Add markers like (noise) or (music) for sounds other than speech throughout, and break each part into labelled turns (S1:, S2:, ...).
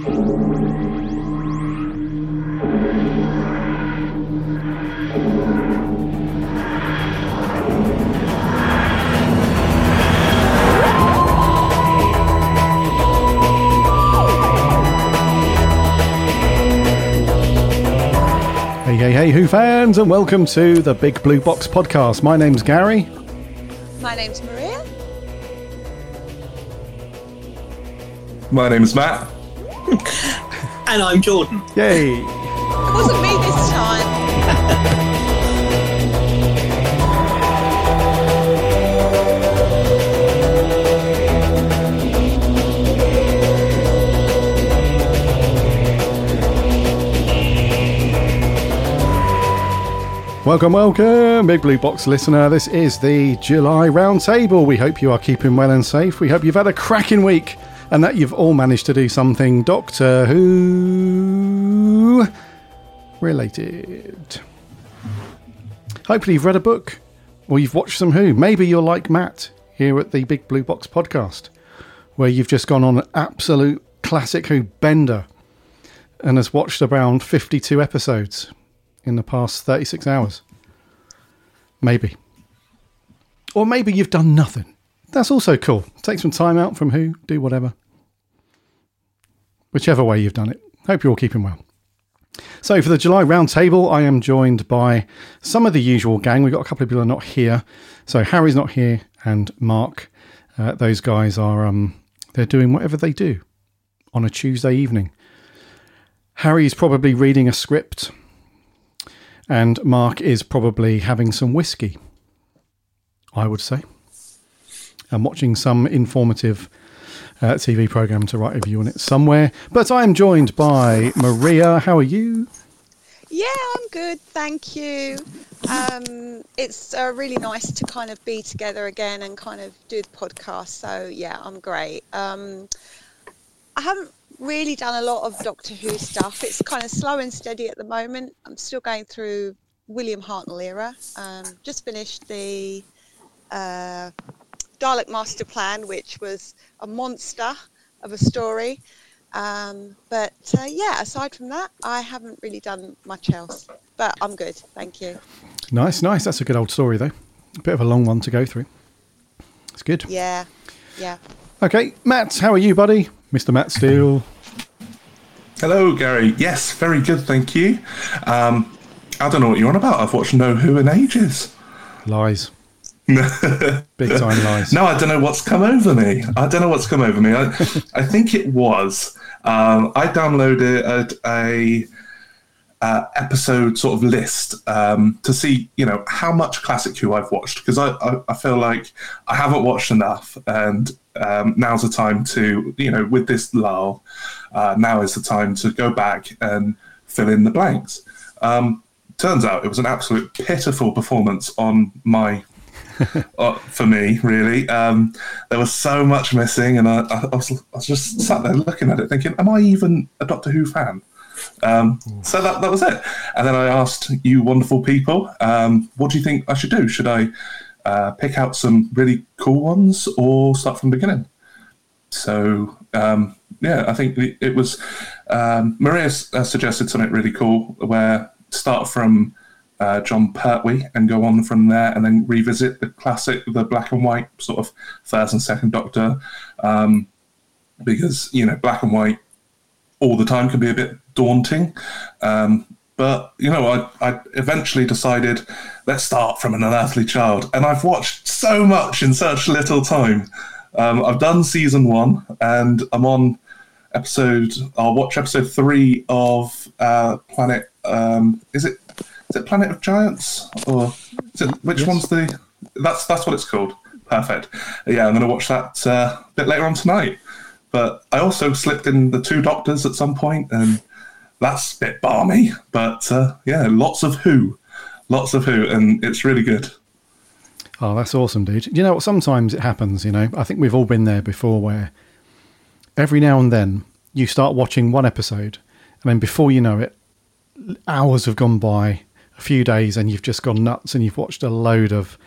S1: Hey, hey, hey, Who fans, and welcome to the Big Blue Box podcast. My name's Gary.
S2: My name's Maria.
S3: My name's Matt.
S4: And I'm Jordan.
S1: Yay!
S2: It wasn't me this time.
S1: Welcome, welcome, Big Blue Box listener. This is the July Roundtable. We hope you are keeping well and safe. We hope you've had a cracking week and that you've all managed to do something Doctor Who related. Hopefully, you've read a book or you've watched some Who. Maybe you're like Matt here at the Big Blue Box podcast, where you've just gone on an absolute classic Who bender and has watched around 52 episodes in the past 36 hours. Maybe. Or maybe you've done nothing. That's also cool. Take some time out from who, do whatever. Whichever way you've done it. Hope you're all keeping well. So, for the July roundtable, I am joined by some of the usual gang. We've got a couple of people are not here. So, Harry's not here, and Mark. Uh, those guys are um, they're doing whatever they do on a Tuesday evening. Harry's probably reading a script and Mark is probably having some whiskey, I would say, and watching some informative uh, TV program to write a review on it somewhere. But I am joined by Maria. How are you?
S2: Yeah, I'm good. Thank you. Um, it's uh, really nice to kind of be together again and kind of do the podcast. So, yeah, I'm great. Um, I haven't really done a lot of Doctor Who stuff. It's kind of slow and steady at the moment. I'm still going through William Hartnell era. Um, just finished the uh, Dalek Master Plan, which was a monster of a story. Um, but uh, yeah, aside from that, I haven't really done much else. But I'm good, thank you.
S1: Nice, nice. That's a good old story, though. A bit of a long one to go through. It's good.
S2: Yeah, yeah.
S1: Okay, Matt, how are you, buddy? Mr. Matt Steele.
S3: Hello, Gary. Yes, very good, thank you. Um, I don't know what you're on about. I've watched No Who in ages.
S1: Lies. (laughs) Big time lies.
S3: No, I don't know what's come over me. I don't know what's come over me. I, (laughs) I think it was. Um, I downloaded a, a uh, episode sort of list um, to see, you know, how much classic Who I've watched because I, I, I feel like I haven't watched enough, and um, now's the time to, you know, with this lull, uh, now is the time to go back and fill in the blanks. Um, turns out it was an absolute pitiful performance on my (laughs) uh, for me, really. Um, there was so much missing, and I, I, was, I was just sat there looking at it, thinking, "Am I even a Doctor Who fan?" Um, so that that was it. And then I asked you, wonderful people, um, what do you think I should do? Should I uh, pick out some really cool ones or start from the beginning? So um, yeah, I think it, was um, Maria uh, suggested something really cool where start from uh, Jon Pertwee and go on from there, and then revisit the classic, the black and white sort of first and second Doctor, um, because you know black and white all the time can be a bit daunting. Um, but you know, I, I eventually decided let's start from an unearthly child, and I've watched so much in such little time. Um, I've done season one, and I'm on episode. I'll watch episode three of uh, Planet. Um, is it is it Planet of Giants or is it, which
S1: Yes.
S3: one's the? That's that's what it's called. Perfect. Yeah, I'm going to watch that uh, a bit later on tonight. But I also slipped in the two Doctors at some point, and that's a bit balmy. But uh, yeah, lots of Who, lots of Who, and it's really good.
S1: Oh, that's awesome, dude. You know what? Sometimes it happens, you know. I think we've all been there before where every now and then you start watching one episode, and then before you know it, hours have gone by, few days, and you've just gone nuts and you've watched a load of.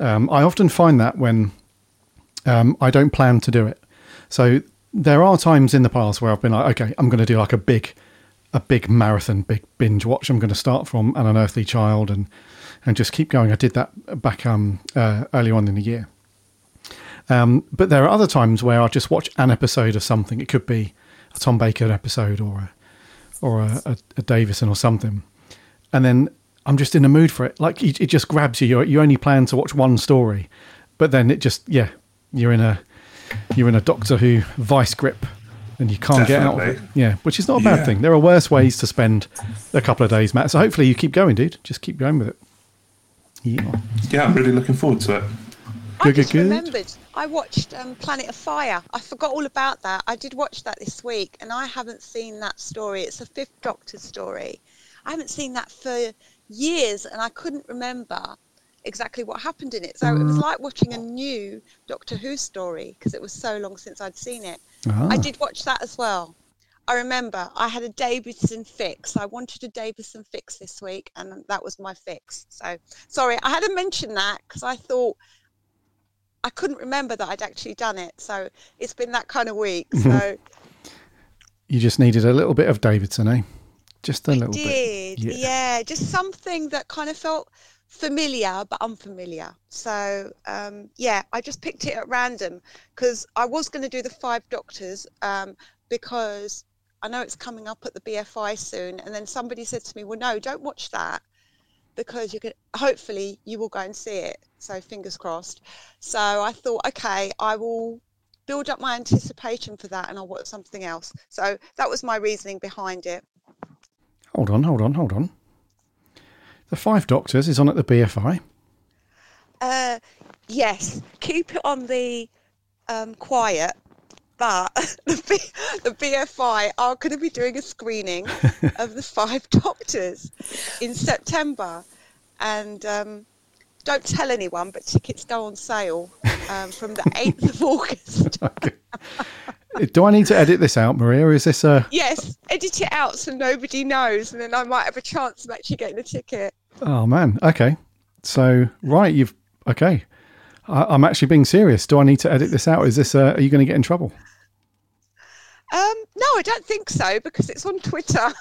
S1: Um, I often find that when um, I don't plan to do it. So there are times in the past where I've been like, okay, I'm going to do like a big, a big marathon, big binge watch. I'm going to start from An Unearthly Child and and just keep going. I did that back um, uh, early on in the year. Um, but there are other times where I'll just watch an episode of something. It could be a Tom Baker episode or a, or a, a, a Davison or something, and then I'm just in the mood for it. Like it, it just grabs you. you. You only plan to watch one story, but then it just yeah, you're in a you're in a Doctor Who vice grip, and you can't get out of it. Yeah, which is not a bad
S3: Yeah.
S1: thing. There are worse ways to spend a couple of days, Matt. So hopefully you keep going, dude. Just keep going with it. Yeah.
S3: Yeah, I'm really looking forward to it.
S2: I
S1: Good, good,
S2: just
S1: good.
S2: remembered I watched um, Planet of Fire. I forgot all about that. I did watch that this week, and I haven't seen that story. It's a Fifth Doctor story. I haven't seen that for years, and I couldn't remember exactly what happened in it. So it
S1: Mm.
S2: was like watching a new Doctor Who story because it was so long since I'd seen it.
S1: Ah.
S2: I did watch that as well. I remember I had a Davidson fix. I wanted a Davidson fix this week, and that was my fix. So sorry, I had to mention that because I thought I couldn't remember that I'd actually done it. So it's been that kind of week. So (laughs)
S1: You just needed a little bit of Davidson, eh? Just a
S2: I
S1: little
S2: did,
S1: bit.
S2: yeah. just something that kind of felt familiar but unfamiliar. So um, yeah, I just picked it at random because I was going to do the Five Doctors um, because I know it's coming up at the BFI soon, and then somebody said to me, "Well, no, don't watch that." Because you can, hopefully, you will go and see it. So fingers crossed. So I thought, okay, I will build up my anticipation for that, and I'll watch something else. So that was my reasoning behind it.
S1: Hold on, hold on, hold on. The Five Doctors is on at the BFI.
S2: Uh, yes, keep it on the um, quiet. But (laughs) the, B- the BFI are going to be doing a screening (laughs) of the Five Doctors in September, and um, don't tell anyone. But tickets go on sale um, from the eighth of (laughs) August.
S1: Okay. Do I need to edit this out, Maria? Or is this a.
S2: Yes, edit it out so nobody knows, and then I might have a chance of actually getting a ticket.
S1: Oh, man. Okay. So, right, you've. Okay. I, I'm actually being serious. Do I need to edit this out? Is this. Uh, are you going to get in trouble?
S2: Um, no, I don't think so because it's on Twitter.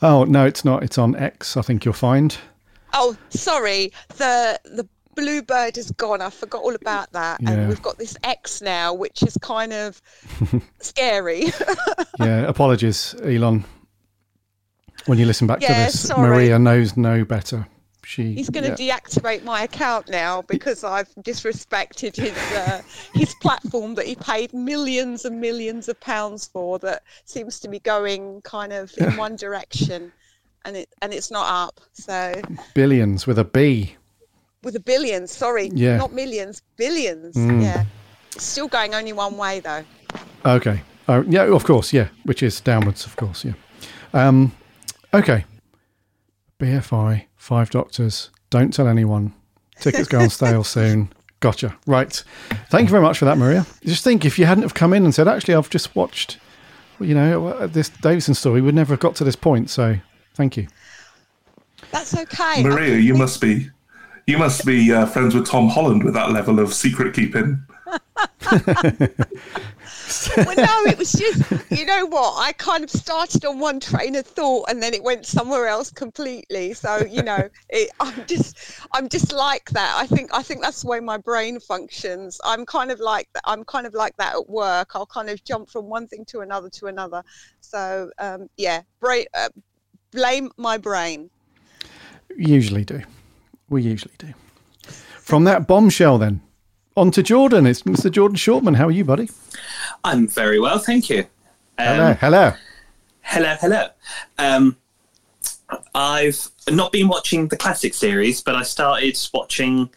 S1: Oh, no, it's not. It's on X, I think you'll find.
S2: Oh, sorry. The the bluebird is gone. I forgot all about that.
S1: Yeah.
S2: And we've got this X now, which is kind of (laughs) scary. (laughs)
S1: Yeah, apologies, Elon. When you listen back to this,
S2: sorry.
S1: Maria knows no better. She.
S2: He's going to
S1: yeah.
S2: deactivate my account now because I've disrespected his uh, his platform that he paid millions and millions of pounds for. That seems to be going kind of in (laughs) one direction, and it and it's not up. So
S1: billions with a B.
S2: with a billion, sorry,
S1: Yeah.
S2: not millions, billions.
S1: Mm.
S2: Yeah, it's still going only one way though.
S1: Okay. Oh, yeah, of course. Yeah, which is downwards, of course. Yeah. Um, okay. BFI, Five Doctors. Don't tell anyone. Tickets go on sale (laughs) soon. Gotcha. Right. Thank you very much for that, Maria. Just think if you hadn't have come in and said, actually, I've just watched, you know, uh, this Davidson story, we'd never have got to this point. So thank you.
S2: That's okay.
S3: Maria, you must be you must be uh, friends with Tom Holland with that level of secret keeping. (laughs)
S2: well, no, it was just, you know what? I kind of started on one train of thought and then it went somewhere else completely. So, you know, (laughs) it, I'm just, I'm just like that. I think, I think that's the way my brain functions. I'm kind of like that. I'm kind of like that at work. I'll kind of jump from one thing to another to another. So, um, yeah, brain, uh, blame my brain.
S1: Usually do. We usually do. From that bombshell, then, on to Jordan. It's Mr. Jordan Shortman. How are you, buddy?
S4: I'm very well, thank you. Um,
S1: Hello. Hello.
S4: Hello, hello. Um, I've not been watching the classic series, but I started watching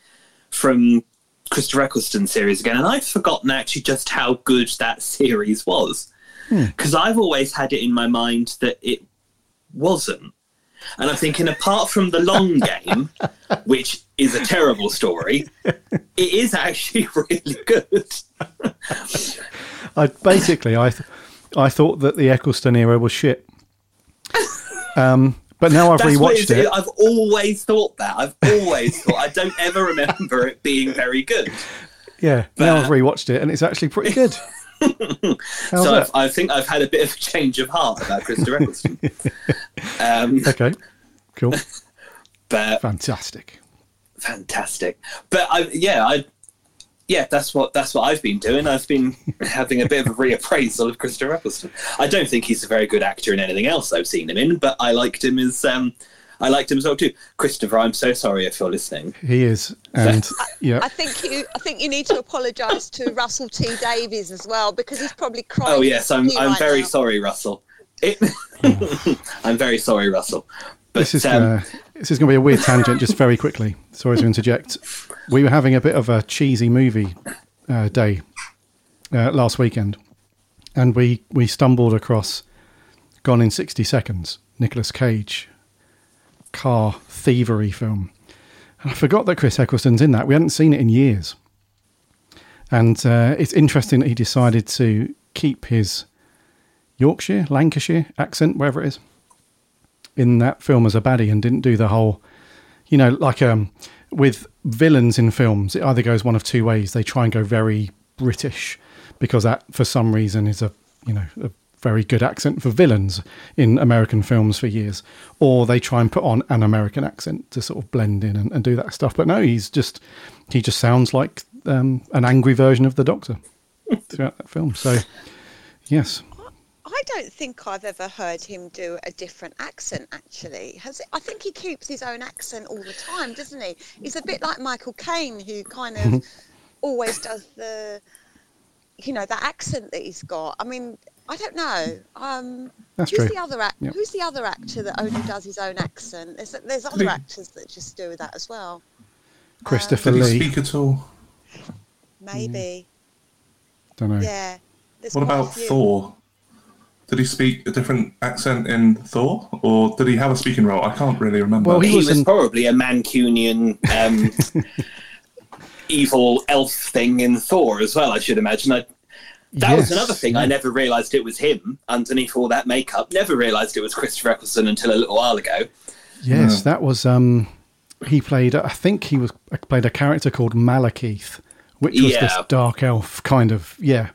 S4: from Christopher Eccleston series again, and I've forgotten actually just how good that (laughs) series was. Because I've always had it in my mind that it wasn't. And I'm thinking, apart from the long (laughs) game, which is a terrible story, it is actually (laughs) really good.
S1: I basically I th- I thought that the Eccleston era was shit. Um, but now I've
S4: That's
S1: rewatched
S4: it. I've always thought that. I've always thought. I don't ever remember it being very good.
S1: Yeah, now I've rewatched it and it's actually pretty (laughs) good.
S4: So? I've, I think I've had a bit of a change of heart about Krista Eccleston. (laughs) um,
S1: Okay, cool, (laughs)
S4: but
S1: fantastic.
S4: fantastic. But I, yeah, I, yeah, that's what that's what I've been doing. I've been (laughs) having a bit of a reappraisal of Christopher Eccleston. I don't think he's a very good actor in anything else I've seen him in, but I liked him as um, I liked him as well too. Christopher, I'm so sorry if you're listening.
S1: He is, and (laughs) yeah,
S2: I think you. I think you need to apologise to Russell T Davies as well because he's probably crying.
S4: Oh yes, I'm I'm
S2: right
S4: very
S2: now.
S4: sorry, Russell. It, (laughs) I'm very sorry, Russell. But
S1: this is
S4: um,
S1: uh, this is going to be a weird tangent. Just very quickly, sorry to interject. We were having a bit of a cheesy movie uh, day uh, last weekend, and we we stumbled across Gone in sixty seconds, Nicolas Cage car thievery film, and I forgot that Chris Eccleston's in that. We hadn't seen it in years, and uh, it's interesting that he decided to keep his Yorkshire, Lancashire accent, wherever it is in that film as a baddie and didn't do the whole, you know, like um, with villains in films, it either goes one of two ways. They try and go very British because that, for some reason, is a you know a very good accent for villains in American films for years, or they try and put on an American accent to sort of blend in and, and do that stuff. But no, he's just he just sounds like um, an angry version of the Doctor (laughs) throughout that film. So yes,
S2: I don't think I've ever heard him do a different accent. Actually, has it? I think he keeps his own accent all the time, doesn't he? He's a bit like Michael Caine, who kind of (laughs) always does the, you know, the accent that he's got. I mean, I don't know. Um,
S1: That's
S2: who's
S1: true.
S2: the other act?
S1: Yep.
S2: Who's the other actor that only does his own accent? There's there's other actors that just do that as well.
S1: Christopher
S3: Did he
S1: Lee.
S3: speak at all?
S2: Maybe,
S1: Don't know.
S2: yeah. There's
S3: What about. Thor? Did he speak a different accent in Thor, or did he have a speaking role? I can't really remember.
S1: Well, he
S4: he
S1: was
S4: was
S1: in-
S4: probably a Mancunian um, (laughs) evil elf thing in Thor as well. I should imagine. I, that was another thing. I never realised it was him underneath all that makeup. Never realised it was Christopher Eccleston until a little while ago.
S1: Yes, that was. Um, he played. I think he was played a character called Malekith, which was this dark elf kind of. Yeah.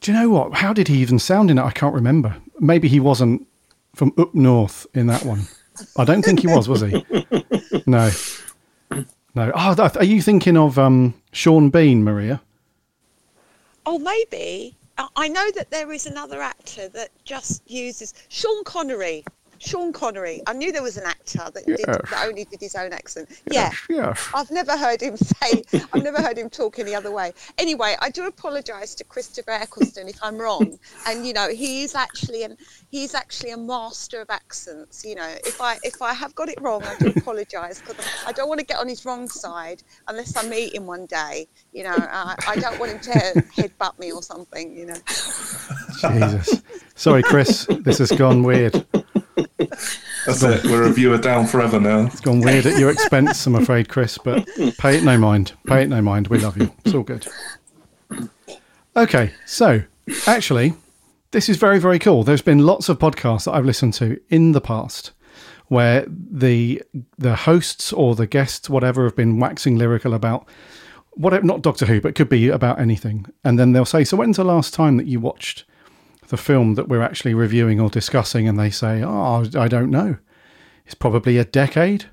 S1: Do you know what? How did he even sound in it? I can't remember. Maybe he wasn't from up north in that one. I don't think he was. Was he? (laughs) No. No. Oh, are you thinking of um, Sean Bean, Maria?
S2: Oh, maybe. I- know that there is another actor that just uses Sean Connery. Sean Connery. I knew there was an actor that, did, that only did his own accent. Yeah.
S1: Yes.
S2: I've never heard him say, I've never heard him talk any other way. Anyway, I do apologise to Christopher Eccleston if I'm wrong. And, you know, he is actually an, he's actually a master of accents. You know, if I, if I have got it wrong, I do apologise because I don't want to get on his wrong side unless I meet him one day. You know, I, I don't want him to headbutt me or something, you know.
S1: Jesus. Sorry, Chris. This has gone weird.
S3: That's it. We're a viewer down forever now.
S1: It's gone weird at your expense, I'm afraid, Chris, but pay it no mind. Pay it no mind. We love you. It's all good. Okay, so actually, this is very, very cool. There's been lots of podcasts that I've listened to in the past where the the hosts or the guests, whatever, have been waxing lyrical about whatever not Doctor Who, but could be about anything. And then they'll say, So when's the last time that you watched the film that we're actually reviewing or discussing? And they say, Oh, I don't know it's probably a decade,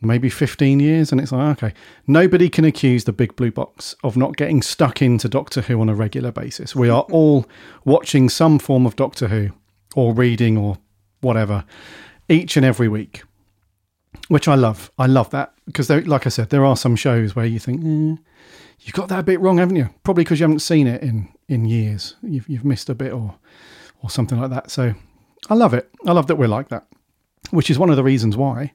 S1: maybe 15 years. And it's like, okay, nobody can accuse the big blue box of not getting stuck into Doctor Who on a regular basis. We are all watching some form of Doctor Who or reading or whatever each and every week, which I love. I love that because, like I said, there are some shows where you think, eh, you got that a bit wrong, haven't you? Probably because you haven't seen it in, in years. You've, you've missed a bit or, or something like that. So I love it. I love that we're like that which is one of the reasons why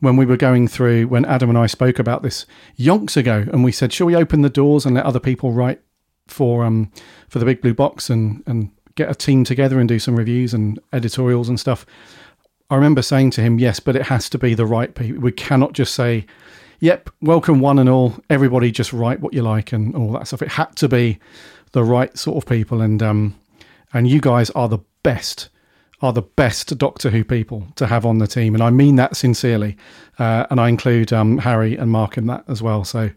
S1: when we were going through when adam and i spoke about this yonks ago and we said shall we open the doors and let other people write for um for the big blue box and and get a team together and do some reviews and editorials and stuff i remember saying to him yes but it has to be the right people we cannot just say yep welcome one and all everybody just write what you like and all that stuff it had to be the right sort of people and um and you guys are the best are the best Doctor Who people to have on the team, and I mean that sincerely. Uh, and I include um, Harry and Mark in that as well. So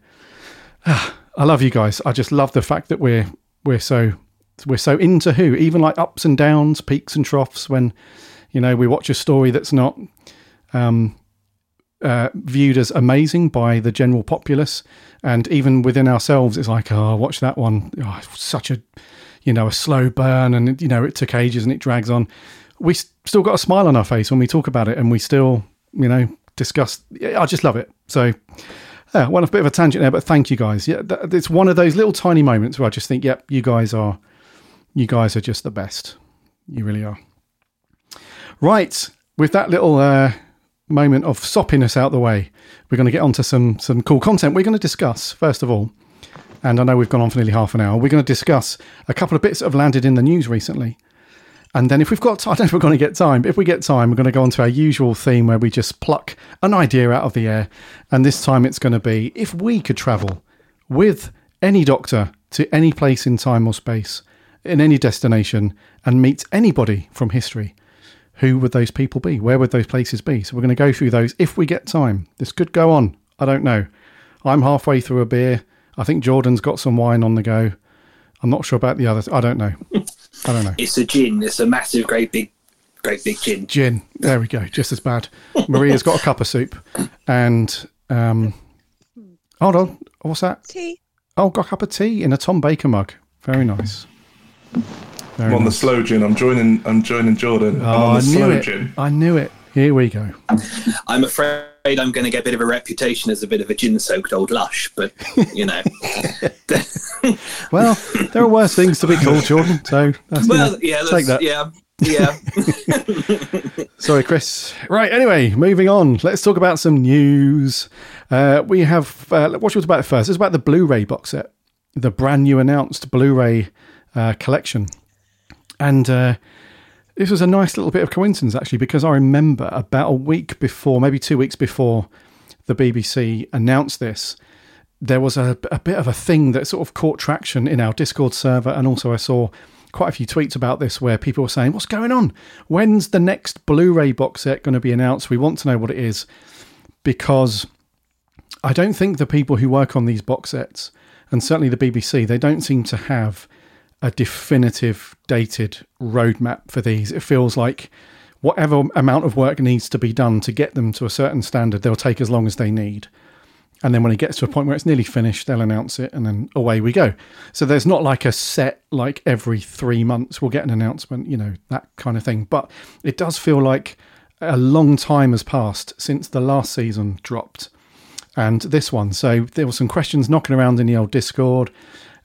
S1: ah, I love you guys. I just love the fact that we're we're so we're so into who, even like ups and downs, peaks and troughs. When you know we watch a story that's not um, uh, viewed as amazing by the general populace, and even within ourselves, it's like, oh, watch that one. Oh, such a you know a slow burn, and you know it took ages and it drags on. We still got a smile on our face when we talk about it, and we still you know discuss. I just love it. So. Yeah, off a bit of a tangent there, but thank you guys. Yeah, it's one of those little tiny moments where I just think, yep, you guys are, you guys are just the best. You really are. Right, with that little uh, moment of soppiness out the way, we're going to get onto some some cool content. We're going to discuss first of all, and I know we've gone on for nearly half an hour. We're going to discuss a couple of bits that have landed in the news recently. And then if we've got, (laughs) I don't know if we're going to get time, but if we get time, we're going to go on to our usual theme where we just pluck an idea out of the air. And this time it's going to be if we could travel with any doctor to any place in time or space, in any destination, and meet anybody from history, who would those people be? Where would those places be? So we're going to go through those if we get time. This could go on. I don't know. I'm halfway through a beer. I think Jordan's got some wine on the go. I'm not sure about the others. I don't know. I don't know.
S4: It's a gin. It's a massive, great big, great big gin.
S1: Gin. There we go. Just as bad. Maria's got a cup of soup, and um, hold on. What's that?
S2: Tea.
S1: Oh, got a cup of tea in a Tom Baker mug. Very nice. Very
S3: I'm on the
S1: nice.
S3: slow gin. I'm joining. I'm joining Jordan. I'm
S1: Oh,
S3: on
S1: I
S3: the
S1: knew
S3: slow
S1: it.
S3: gin.
S1: I knew it. Here we go.
S4: I'm afraid I'm going to get a bit of a reputation as a bit of a gin-soaked old lush, but you know. (laughs)
S1: Well, there are worse things to be called, Jordan. So that's,
S4: well,
S1: know,
S4: yeah,
S1: take that.
S4: yeah, yeah. (laughs) (laughs)
S1: Sorry, Chris. Right. Anyway, moving on. Let's talk about some news. Uh, we have uh, what should we talk about first? It's about the Blu-ray box set, the brand new announced Blu-ray uh, collection, and uh, this was a nice little bit of coincidence actually because I remember about a week before, maybe two weeks before the BBC announced this, there was a, a bit of a thing that sort of caught traction in our Discord server, and also I saw quite a few tweets about this where people were saying, "What's going on? When's the next Blu-ray box set going to be announced? We want to know what it is." Because I don't think the people who work on these box sets, and certainly the BBC, they don't seem to have a definitive dated roadmap for these. It feels like whatever amount of work needs to be done to get them to a certain standard, they'll take as long as they need. And then when it gets to a point where it's nearly finished, they'll announce it and then away we go. So there's not like a set, like every three months we'll get an announcement, you know, that kind of thing. But it does feel like a long time has passed since the last season dropped and this one. So there were some questions knocking around in the old Discord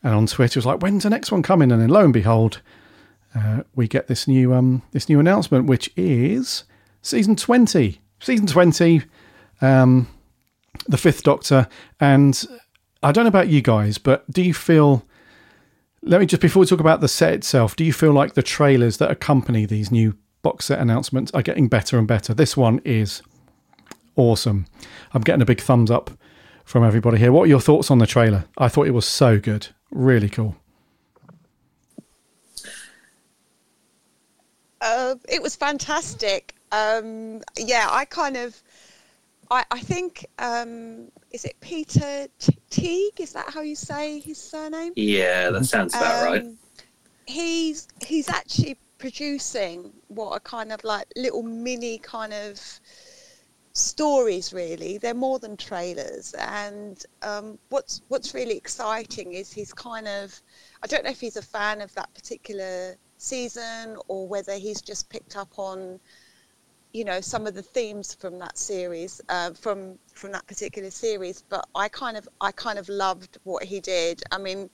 S1: and on Twitter. It was like, when's the next one coming? And then lo and behold, uh, we get this new um this new announcement, which is season twenty. Season twenty, um, the Fifth Doctor, and I don't know about you guys, but do you feel? Let me just before we talk about the set itself, do you feel like the trailers that accompany these new box set announcements are getting better and better? This one is awesome. I'm getting a big thumbs up from everybody here. What are your thoughts on the trailer? I thought it was so good, really cool.
S2: Uh, it was fantastic. Um, yeah, I kind of, I, I think, um, is it Peter T- Teague? Is that how you say his surname?
S4: yeah, that sounds about right.
S2: Um, He's he's actually producing what are kind of like little mini kind of stories. Really, they're more than trailers. And um, what's what's really exciting is he's kind of, I don't know if he's a fan of that particular season or whether he's just picked up on you know some of the themes from that series uh, from from that particular series but i kind of i kind of loved what he did i mean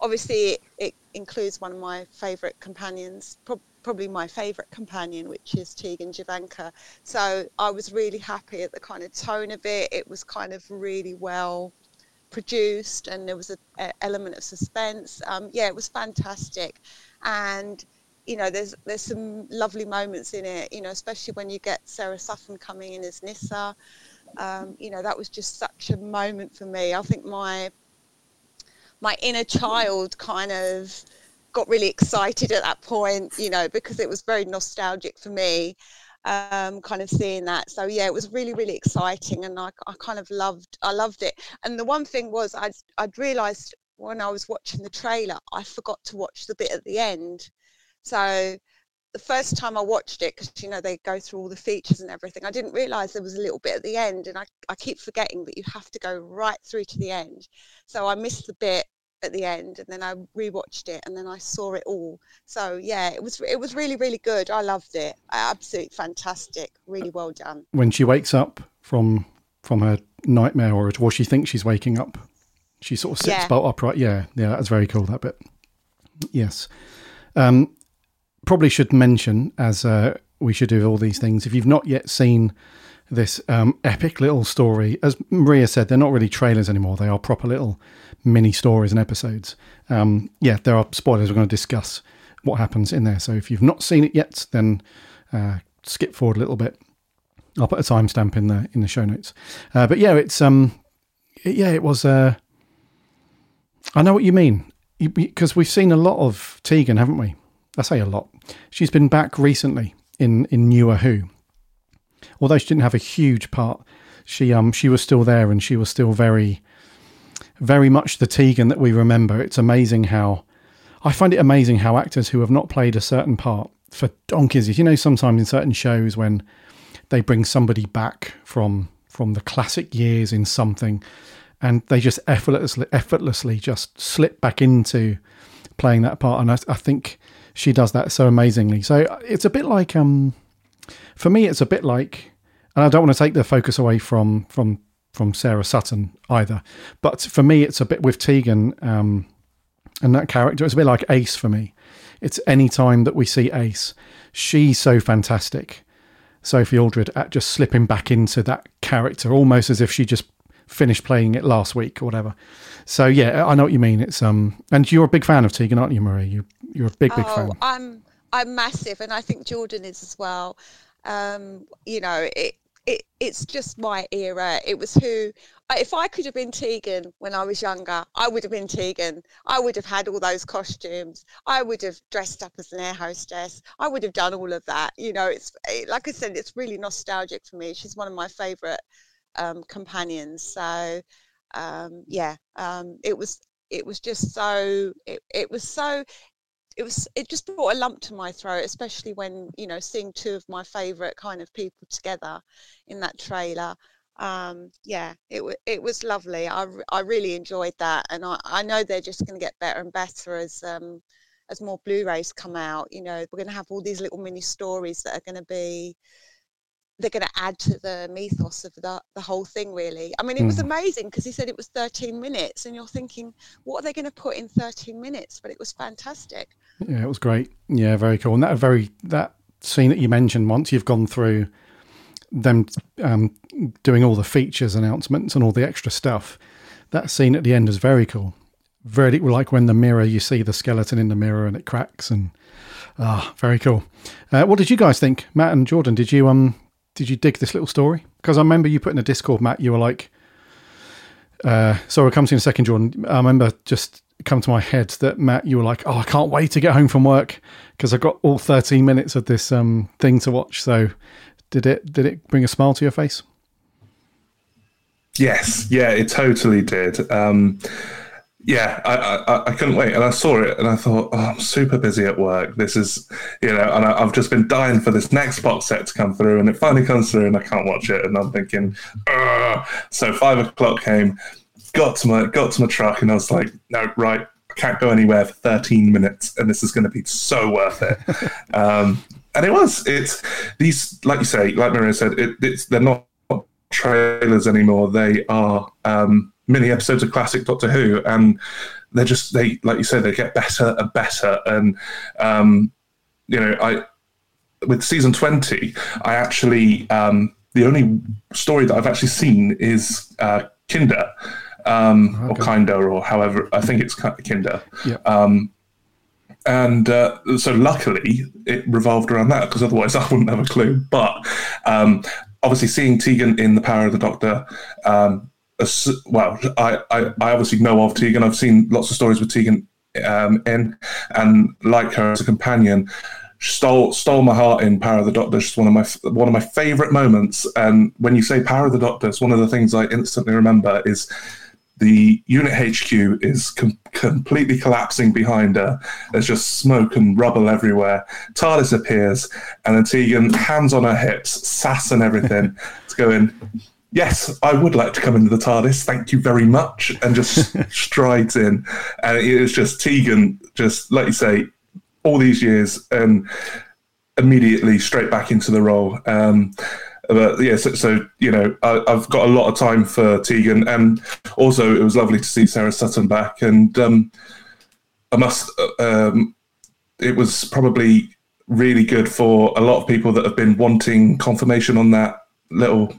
S2: obviously it, it includes one of my favorite companions probably my favorite companion which is tegan jovanka so i was really happy at the kind of tone of it. It was kind of really well produced and there was an element of suspense. Um, yeah it was fantastic. And you know there's there's some lovely moments in it you know especially when you get sarah Sutton coming in as nyssa um, you know that was just such a moment for me. I think my my inner child kind of got really excited at that point you know because it was very nostalgic for me um, kind of seeing that so yeah it was really really exciting and I, I kind of loved i loved it and the one thing was i'd, I'd realized when I was watching the trailer, I forgot to watch the bit at the end. So the first time I watched it, because you know they go through all the features and everything, I didn't realise there was a little bit at the end, and I, I keep forgetting that you have to go right through to the end. So I missed the bit at the end, and then I rewatched it, and then I saw it all. So yeah, it was it was really really good. I loved it. Absolutely fantastic. Really well done.
S1: When she wakes up from from her nightmare, or or she thinks she's waking up, she sort of sits
S2: Yeah.
S1: bolt upright. Yeah, yeah, that's very cool. That bit. Yes. Um, probably should mention, as uh, we should do all these things, if you've not yet seen this um, epic little story, as Maria said, they're not really trailers anymore. They are proper little mini stories and episodes. Um, yeah, there are spoilers. We're going to discuss what happens in there. So if you've not seen it yet, then uh, skip forward a little bit. I'll put a timestamp in the in the show notes. Uh, but yeah, it's um, yeah, it was. Uh, I know what you mean because we've seen a lot of Tegan, haven't we? I say a lot. She's been back recently in in Newer Who. Although she didn't have a huge part, she um she was still there and she was still very, very much the Tegan that we remember. It's amazing how I find it amazing how actors who have not played a certain part for donkeys, you know, sometimes in certain shows when they bring somebody back from from the classic years in something, and they just effortlessly effortlessly just slip back into playing that part. And I, I think she does that so amazingly. So it's a bit like um, for me, it's a bit like, and I don't want to take the focus away from from from Sarah Sutton either, but for me, it's a bit with Tegan um, and that character. It's a bit like Ace for me. It's any time that we see Ace, she's so fantastic. Sophie Aldred at just slipping back into that character, almost as if she just finished playing it last week or whatever. So yeah, I know what you mean. It's um, and you're a big fan of Tegan, aren't you, Marie? You you're a big big
S2: oh,
S1: fan.
S2: I'm I'm massive, and I think Jordan is as well. Um, you know, it it it's just my era. It was who. If I could have been Tegan when I was younger, I would have been Tegan. I would have had all those costumes. I would have dressed up as an air hostess. I would have done all of that. You know, it's it, like I said, it's really nostalgic for me. She's one of my favourite um, companions. So um, yeah, um, it was it was just so it, it was so it was it just brought a lump to my throat especially when you know seeing two of my favorite kind of people together in that trailer. Um yeah it, wa it was lovely. I i really enjoyed that and I, I know they're just going to get better and better as um as more blu-rays come out you know we're going to have all these little mini stories that are going to be they're going to add to the mythos of the, the whole thing really i mean it was
S1: Mm.
S2: amazing because he said it was 13 minutes and you're thinking what are they going to put in 13 minutes but it was fantastic
S1: Yeah, it was great. Yeah, very cool. And that very that scene that you mentioned, once you've gone through them um, doing all the features announcements and all the extra stuff, that scene at the end is very cool. Very like when the mirror, you see the skeleton in the mirror and it cracks, and ah, very cool. Uh, what did you guys think, Matt and Jordan? Did you um did you dig this little story? Because I remember you put in a Discord, Matt. You were like, uh, sorry, we'll come to you in a second, Jordan. I remember just come to my head that Matt, you were like, "Oh, I can't wait to get home from work because I've got all 13 minutes of this um, thing to watch." So, did it did it bring a smile to your face?
S3: Yes, yeah, it totally did. Um, yeah, I, I, I couldn't wait, and I saw it, and I thought, oh, I'm super busy at work. This is, you know, and I, I've just been dying for this next box set to come through, and it finally comes through, and I can't watch it, and I'm thinking, Ugh. so five o'clock came, got to my got to my truck, and I was like, no, right, I can't go anywhere for 13 minutes, and this is going to be so worth it. (laughs) um, and it was. It's these, like you say, like Maria said, it, it's they're not trailers anymore. They are um, mini episodes of classic Doctor Who, and they're just they like you said they get better and better. And um, you know, I with season twenty, I actually um, the only story that I've actually seen is uh, Kinder. Um, Or Kinder, or however, I think it's Kinder.
S1: Yeah.
S3: Um, and uh, so luckily it revolved around that because otherwise (laughs) I wouldn't have a clue. But um, obviously seeing Tegan in The Power of the Doctor, um, well, I, I, I obviously know of Tegan. I've seen lots of stories with Tegan um, in, and like her as a companion. Stole stole my heart in Power of the Doctor. It's one of my one of my favorite moments. And when you say Power of the Doctor, it's one of the things I instantly remember is the unit HQ is com- completely collapsing behind her. There's just smoke and rubble everywhere. TARDIS appears, and then Tegan, hands on her hips, sass and everything, is (laughs) going, Yes, I would like to come into the TARDIS. Thank you very much. And just (laughs) strides in. And it is just Tegan, just like you say, all these years and immediately straight back into the role. Um, but yeah, so, so you know, I, have got a lot of time for Tegan, and also it was lovely to see Sarah Sutton back. And um, I must, um, it was probably really good for a lot of people that have been wanting confirmation on that little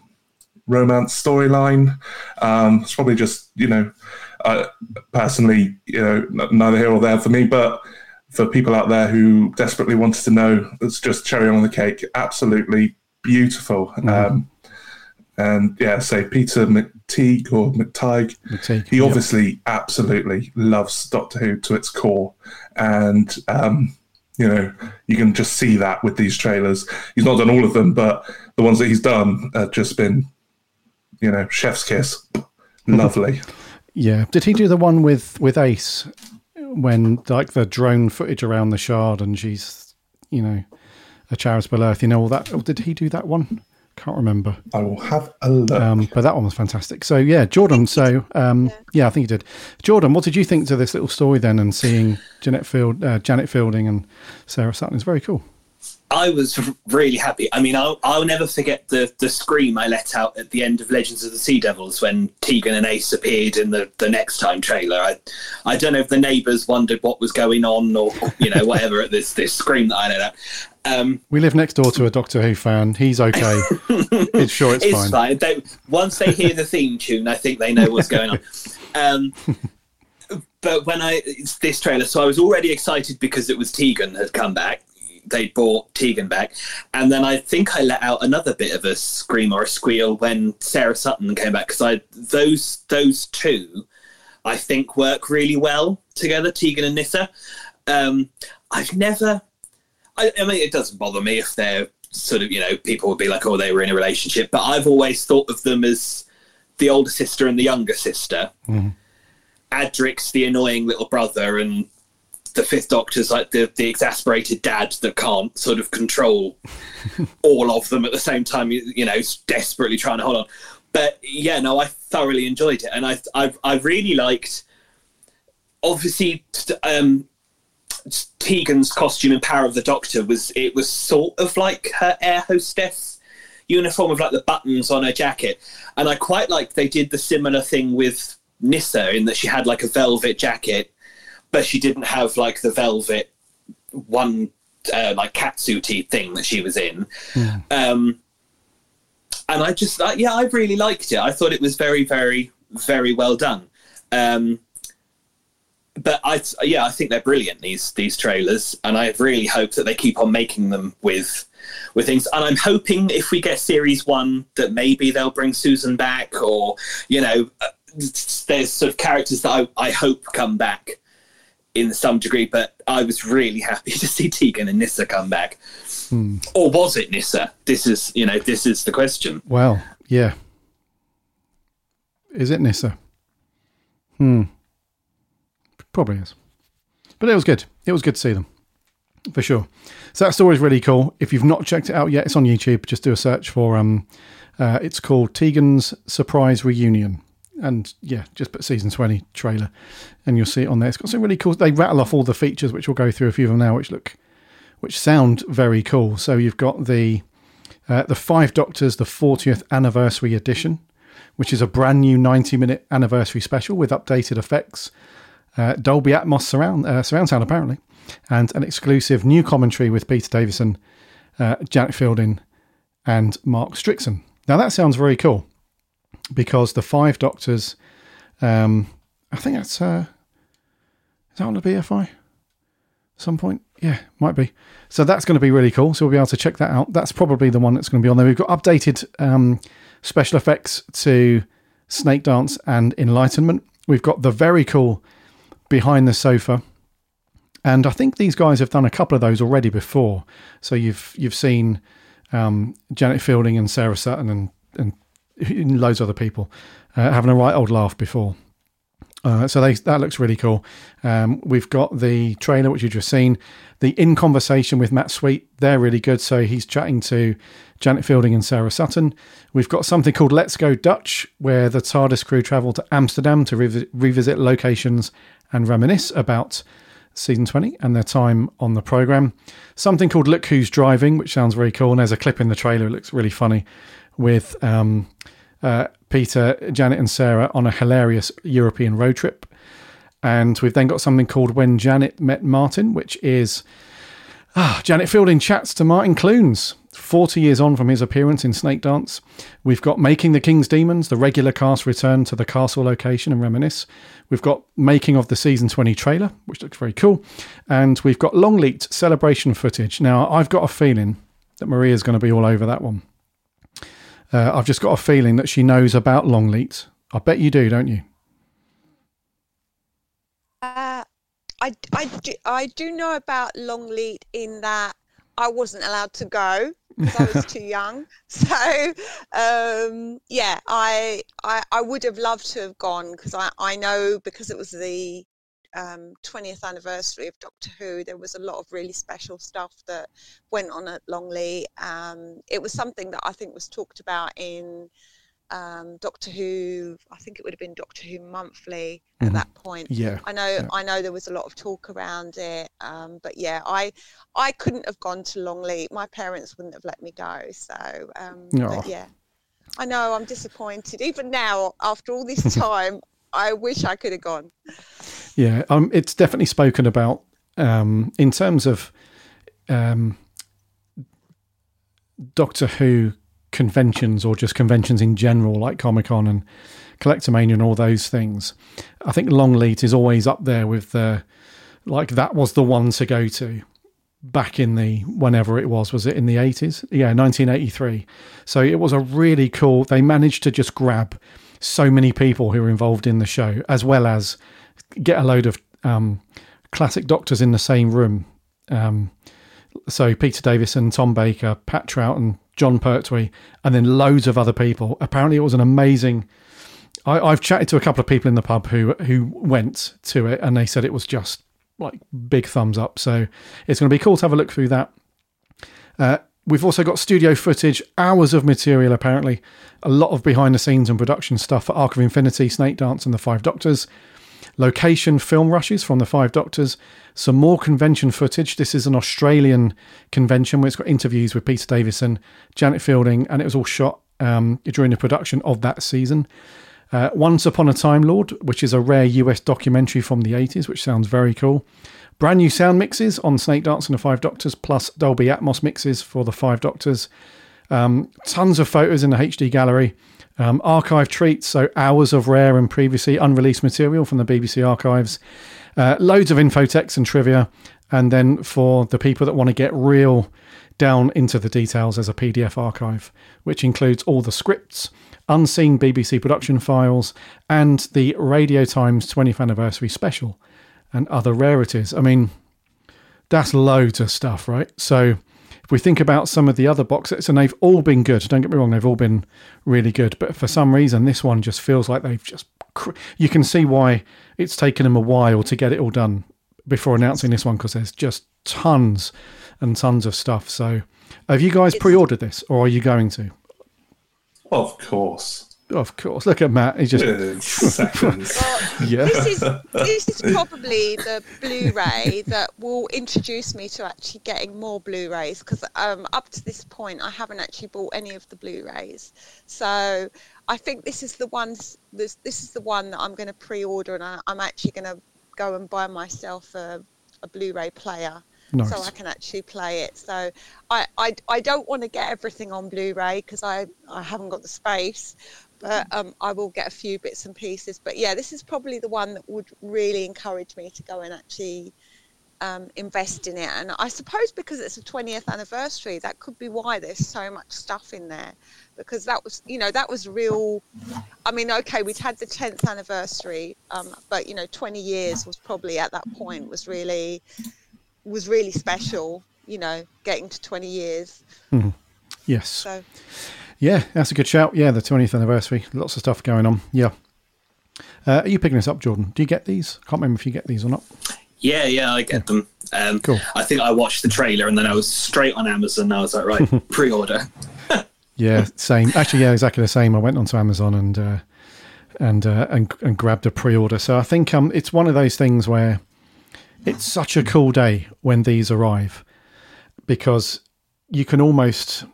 S3: romance storyline. Um, it's probably just you know, uh, personally, you know, neither here or there for me, but for people out there who desperately wanted to know, it's just cherry on the cake. Absolutely beautiful. Mm-hmm. Um, and yeah, say Peter McTeague or McTighe, McTeague, he obviously yep. absolutely loves Doctor Who to its core, and um, you know you can just see that with these trailers. He's not done all of them, but the ones that he's done have just been, you know, chef's kiss, lovely. (laughs)
S1: yeah, did he do the one with with Ace when like the drone footage around the shard and she's, you know, a charitable earth, you know, all that. Or did he do that one? Can't remember.
S3: I will have a look.
S1: Um, but that one was fantastic. So yeah, Jordan. So um, yeah, I think you did. Jordan, what did you think to this little story then? And seeing Janet Field, uh, Janet Fielding, and Sarah Sutton is very cool.
S4: I was really happy. I mean, I'll, I'll never forget the, the scream I let out at the end of Legends of the Sea Devils when Tegan and Ace appeared in the, the next time trailer. I I don't know if the neighbours wondered what was going on or you know whatever at this this scream that I let out.
S1: Um, we live next door to a Doctor Who fan. He's okay. (laughs) it's sure it's,
S4: it's
S1: fine.
S4: fine. They, once they hear the theme tune, I think they know what's going on. Um, but when I this trailer, so I was already excited because it was Tegan had come back. They brought Tegan back, and then I think I let out another bit of a scream or a squeal when Sarah Sutton came back because I those those two, I think work really well together. Tegan and Nyssa. Um, I've never I, I mean, it doesn't bother me if they're sort of, you know, people would be like, oh, they were in a relationship. But I've always thought of them as the older sister and the younger sister. Mm-hmm. Adric's the annoying little brother, and the Fifth Doctor's like the, the exasperated dad that can't sort of control (laughs) all of them at the same time, you, you know, desperately trying to hold on. But yeah, no, I thoroughly enjoyed it. And I, I, I really liked, obviously, um, Tegan's costume in Power of the Doctor was it was sort of like her air hostess uniform with like the buttons on her jacket, and I quite like they did the similar thing with Nyssa in that she had like a velvet jacket, but she didn't have like the velvet one uh, like catsuity thing that she was in. Yeah. Um, and I just, uh, yeah, I really liked it. I thought it was very, very, very well done. Um, but I yeah I think they're brilliant these these trailers, and I really hope that they keep on making them with with things. And I'm hoping if we get series one that maybe they'll bring Susan back, or you know, uh, there's sort of characters that I, I hope come back in some degree. But I was really happy (laughs) to see Tegan and Nyssa come back. Hmm. Or was it Nissa? This is you know this is the question.
S1: Well, yeah. Is it Nissa? Hmm. Probably is. But it was good. It was good to see them. For sure. So that story is really cool. If you've not checked it out yet, it's on YouTube. Just do a search for um uh, it's called Tegan's Surprise Reunion. And yeah, just put season 20 trailer and you'll see it on there. It's got some really cool they rattle off all the features, which we'll go through a few of them now, which look which sound very cool. So you've got the uh, the Five Doctors, the 40th anniversary edition, which is a brand new 90 minute anniversary special with updated effects uh, Dolby Atmos surround uh, surround sound apparently, and an exclusive new commentary with Peter Davison, uh, Janet Fielding, and Mark Strickson. Now that sounds very cool because the Five Doctors, um, I think that's uh, is that on the BFI? some point, yeah, might be. So that's going to be really cool. So we'll be able to check that out. That's probably the one that's going to be on there. We've got updated um, special effects to Snake Dance and Enlightenment. We've got the very cool behind the sofa. And I think these guys have done a couple of those already before. So you've you've seen um, Janet Fielding and Sarah Sutton and and loads of other people uh, having a right old laugh before. Uh, so they, that looks really cool. Um, we've got the trailer, which you've just seen. The in conversation with Matt Sweet, they're really good. So he's chatting to Janet Fielding and Sarah Sutton. We've got something called Let's Go Dutch, where the TARDIS crew travel to Amsterdam to revi- revisit locations and reminisce about season 20 and their time on the program. Something called Look Who's Driving, which sounds very cool. And there's a clip in the trailer, it looks really funny, with um, uh, Peter, Janet, and Sarah on a hilarious European road trip. And we've then got something called When Janet Met Martin, which is ah, Janet Fielding chats to Martin Clunes, 40 years on from his appearance in Snake Dance. We've got Making the King's Demons, the regular cast return to the castle location and reminisce. We've got Making of the Season 20 trailer, which looks very cool. And we've got long Longleat celebration footage. Now, I've got a feeling that Maria's going to be all over that one. Uh, I've just got a feeling that she knows about Longleat. I bet you do, don't you?
S2: Uh, I, I, do, I do know about Longleat in that I wasn't allowed to go because I was too young. (laughs) So um, yeah, I, I I would have loved to have gone because I, I know because it was the um, 20th anniversary of Doctor Who, there was a lot of really special stuff that went on at Longleat. Um, it was something that I think was talked about in um, Doctor Who. I think it would have been Doctor Who Monthly at
S1: Mhm.
S2: that point.
S1: Yeah.
S2: I know,
S1: yeah.
S2: I know there was a lot of talk around it, um, but yeah, I, I couldn't have gone to Longleat. My parents wouldn't have let me go. So, um, but yeah, I know I'm disappointed. Even now, after all this (laughs) time, I wish I could have gone.
S1: Yeah, um, it's definitely spoken about um, in terms of um, Doctor Who conventions or just conventions in general, like Comic Con and Collectormania and all those things. I think Longleat is always up there with the like that was the one to go to back in the whenever it was was it in the 80s yeah 1983 so it was a really cool they managed to just grab so many people who were involved in the show as well as get a load of um, classic doctors in the same room. Um, so Peter Davison, Tom Baker, Pat Trout, and Jon Pertwee, and then loads of other people. Apparently, it was an amazing. I, I've chatted to a couple of people in the pub who who went to it, and they said it was just like big thumbs up. So it's going to be cool to have a look through that. Uh, we've also got studio footage, hours of material. Apparently, a lot of behind the scenes and production stuff for Arc of Infinity, Snake Dance, and the Five Doctors location film rushes from the Five Doctors, some more convention footage. This is an Australian convention where it's got interviews with Peter Davison, Janet Fielding, and it was all shot um, during the production of that season. Uh, Once Upon a Time Lord, which is a rare US documentary from the 80s, which sounds very cool. Brand new sound mixes on Snake Dance and the Five Doctors, plus Dolby Atmos mixes for the Five Doctors. Um, tons of photos in the HD gallery. Um, archive treats, so hours of rare and previously unreleased material from the BBC archives. Uh, loads of infotext and trivia. And then for the people that want to get real down into the details, there's a PDF archive, which includes all the scripts, unseen BBC production files, and the Radio Times 20th anniversary special and other rarities. I mean, that's loads of stuff, right? So if we think about some of the other box sets, and they've all been good, don't get me wrong, they've all been really good, but for some reason, this one just feels like they've just. Cr- you can see why it's taken them a while to get it all done before announcing this one because there's just tons and tons of stuff. So, have you guys pre ordered this or are you going to?
S3: Of course.
S1: Of course. Look at Matt. He's just.
S3: In. (laughs)
S2: Well,
S1: Yeah.
S2: this is this is (laughs) probably the Blu-ray that will introduce me to actually getting more Blu-rays because um, up to this point I haven't actually bought any of the Blu-rays. So I think this is the ones this this is the one that I'm going to pre-order and I, I'm actually going to go and buy myself a, a Blu-ray player.
S1: Nice.
S2: So I can actually play it. So I, I, I don't want to get everything on Blu-ray because I, I haven't got the space but um, I will get a few bits and pieces. But yeah, this is probably the one that would really encourage me to go and actually um, invest in it. And I suppose because it's a 20th anniversary, that could be why there's so much stuff in there. Because that was, you know, that was real. I mean, okay, we'd had the 10th anniversary, um, but you know, 20 years was probably at that point was really was really special. You know, getting to 20 years.
S1: yes.
S2: So
S1: Yeah, that's a good shout. Yeah, the 20th anniversary. Lots of stuff going on. Yeah. Uh, are you picking this up, Jordan? Do you get these? I Can't remember if you get these or not.
S4: Yeah, yeah, I get them. Um,
S1: Cool.
S4: I think I watched the trailer and then I was straight on Amazon. I was like, right, (laughs) pre-order. (laughs)
S1: Yeah, same. Actually, yeah, exactly the same. I went onto Amazon and uh, and, uh, and and grabbed a pre-order. So I think um, it's one of those things where it's such a cool day when these arrive because you can almost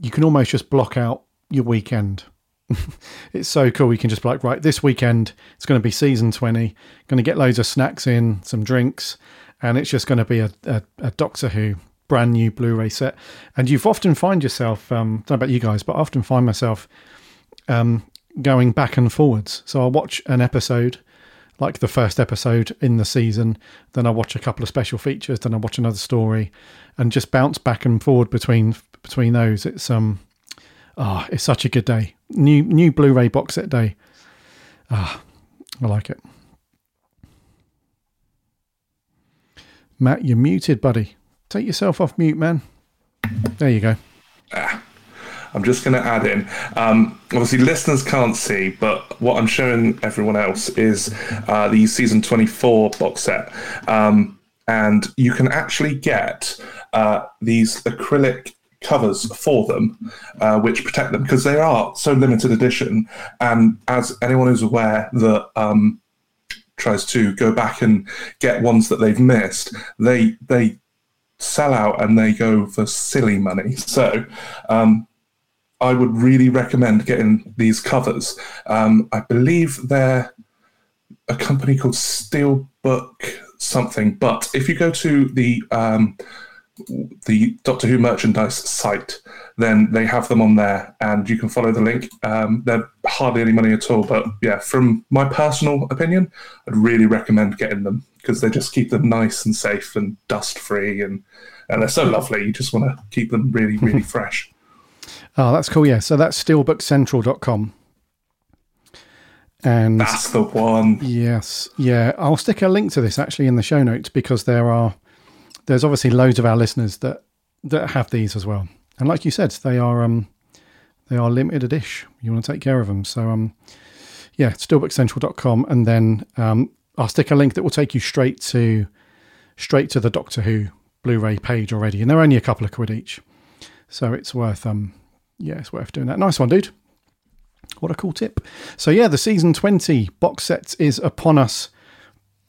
S1: you can almost just block out your weekend. (laughs) it's so cool. You can just be like, right, this weekend it's going to be season twenty. Going to get loads of snacks in, some drinks, and it's just going to be a, a, a Doctor Who brand new Blu-ray set. And you've often find yourself, um, I don't know about you guys, but I often find myself um, going back and forwards. So I'll watch an episode, like the first episode in the season, then I'll watch a couple of special features, then I'll watch another story, and just bounce back and forward between between those. It's um, ah, it's such a good day. New new Blu-ray box set day. Ah, I like it. Matt, you're muted, buddy. Take yourself off mute, man. There you go.
S3: I'm just going to add in. Um, obviously, listeners can't see, but what I'm showing everyone else is uh, the season 24 box set. Um, and you can actually get uh, these acrylic covers for them, uh, which protect them because they are so limited edition. And as anyone who's aware that um, tries to go back and get ones that they've missed, they they sell out and they go for silly money. (laughs) So um, I would really recommend getting these covers. Um, I believe they're a company called Steelbook something, but if you go to the um, the Doctor Who merchandise site, then they have them on there, and you can follow the link. Um, they're hardly any money at all, but yeah, from my personal opinion, I'd really recommend getting them because they just keep them nice and safe and dust free, and and they're so lovely. You just want to keep them really, really (laughs) fresh.
S1: Oh, that's cool. Yeah. So that's steelbookcentral.com. And
S3: That's the one.
S1: yes, yeah, I'll stick a link to this actually in the show notes because there are there's obviously loads of our listeners that that have these as well. And like you said, they are um they are limited a dish. You want to take care of them. So um yeah, steelbookcentral.com and then um I'll stick a link that will take you straight to straight to the Doctor Who Blu-ray page already. And they're only a couple of quid each. So it's worth um yeah, it's worth doing that. Nice one, dude. What a cool tip. So yeah, the season 20 box set is upon us.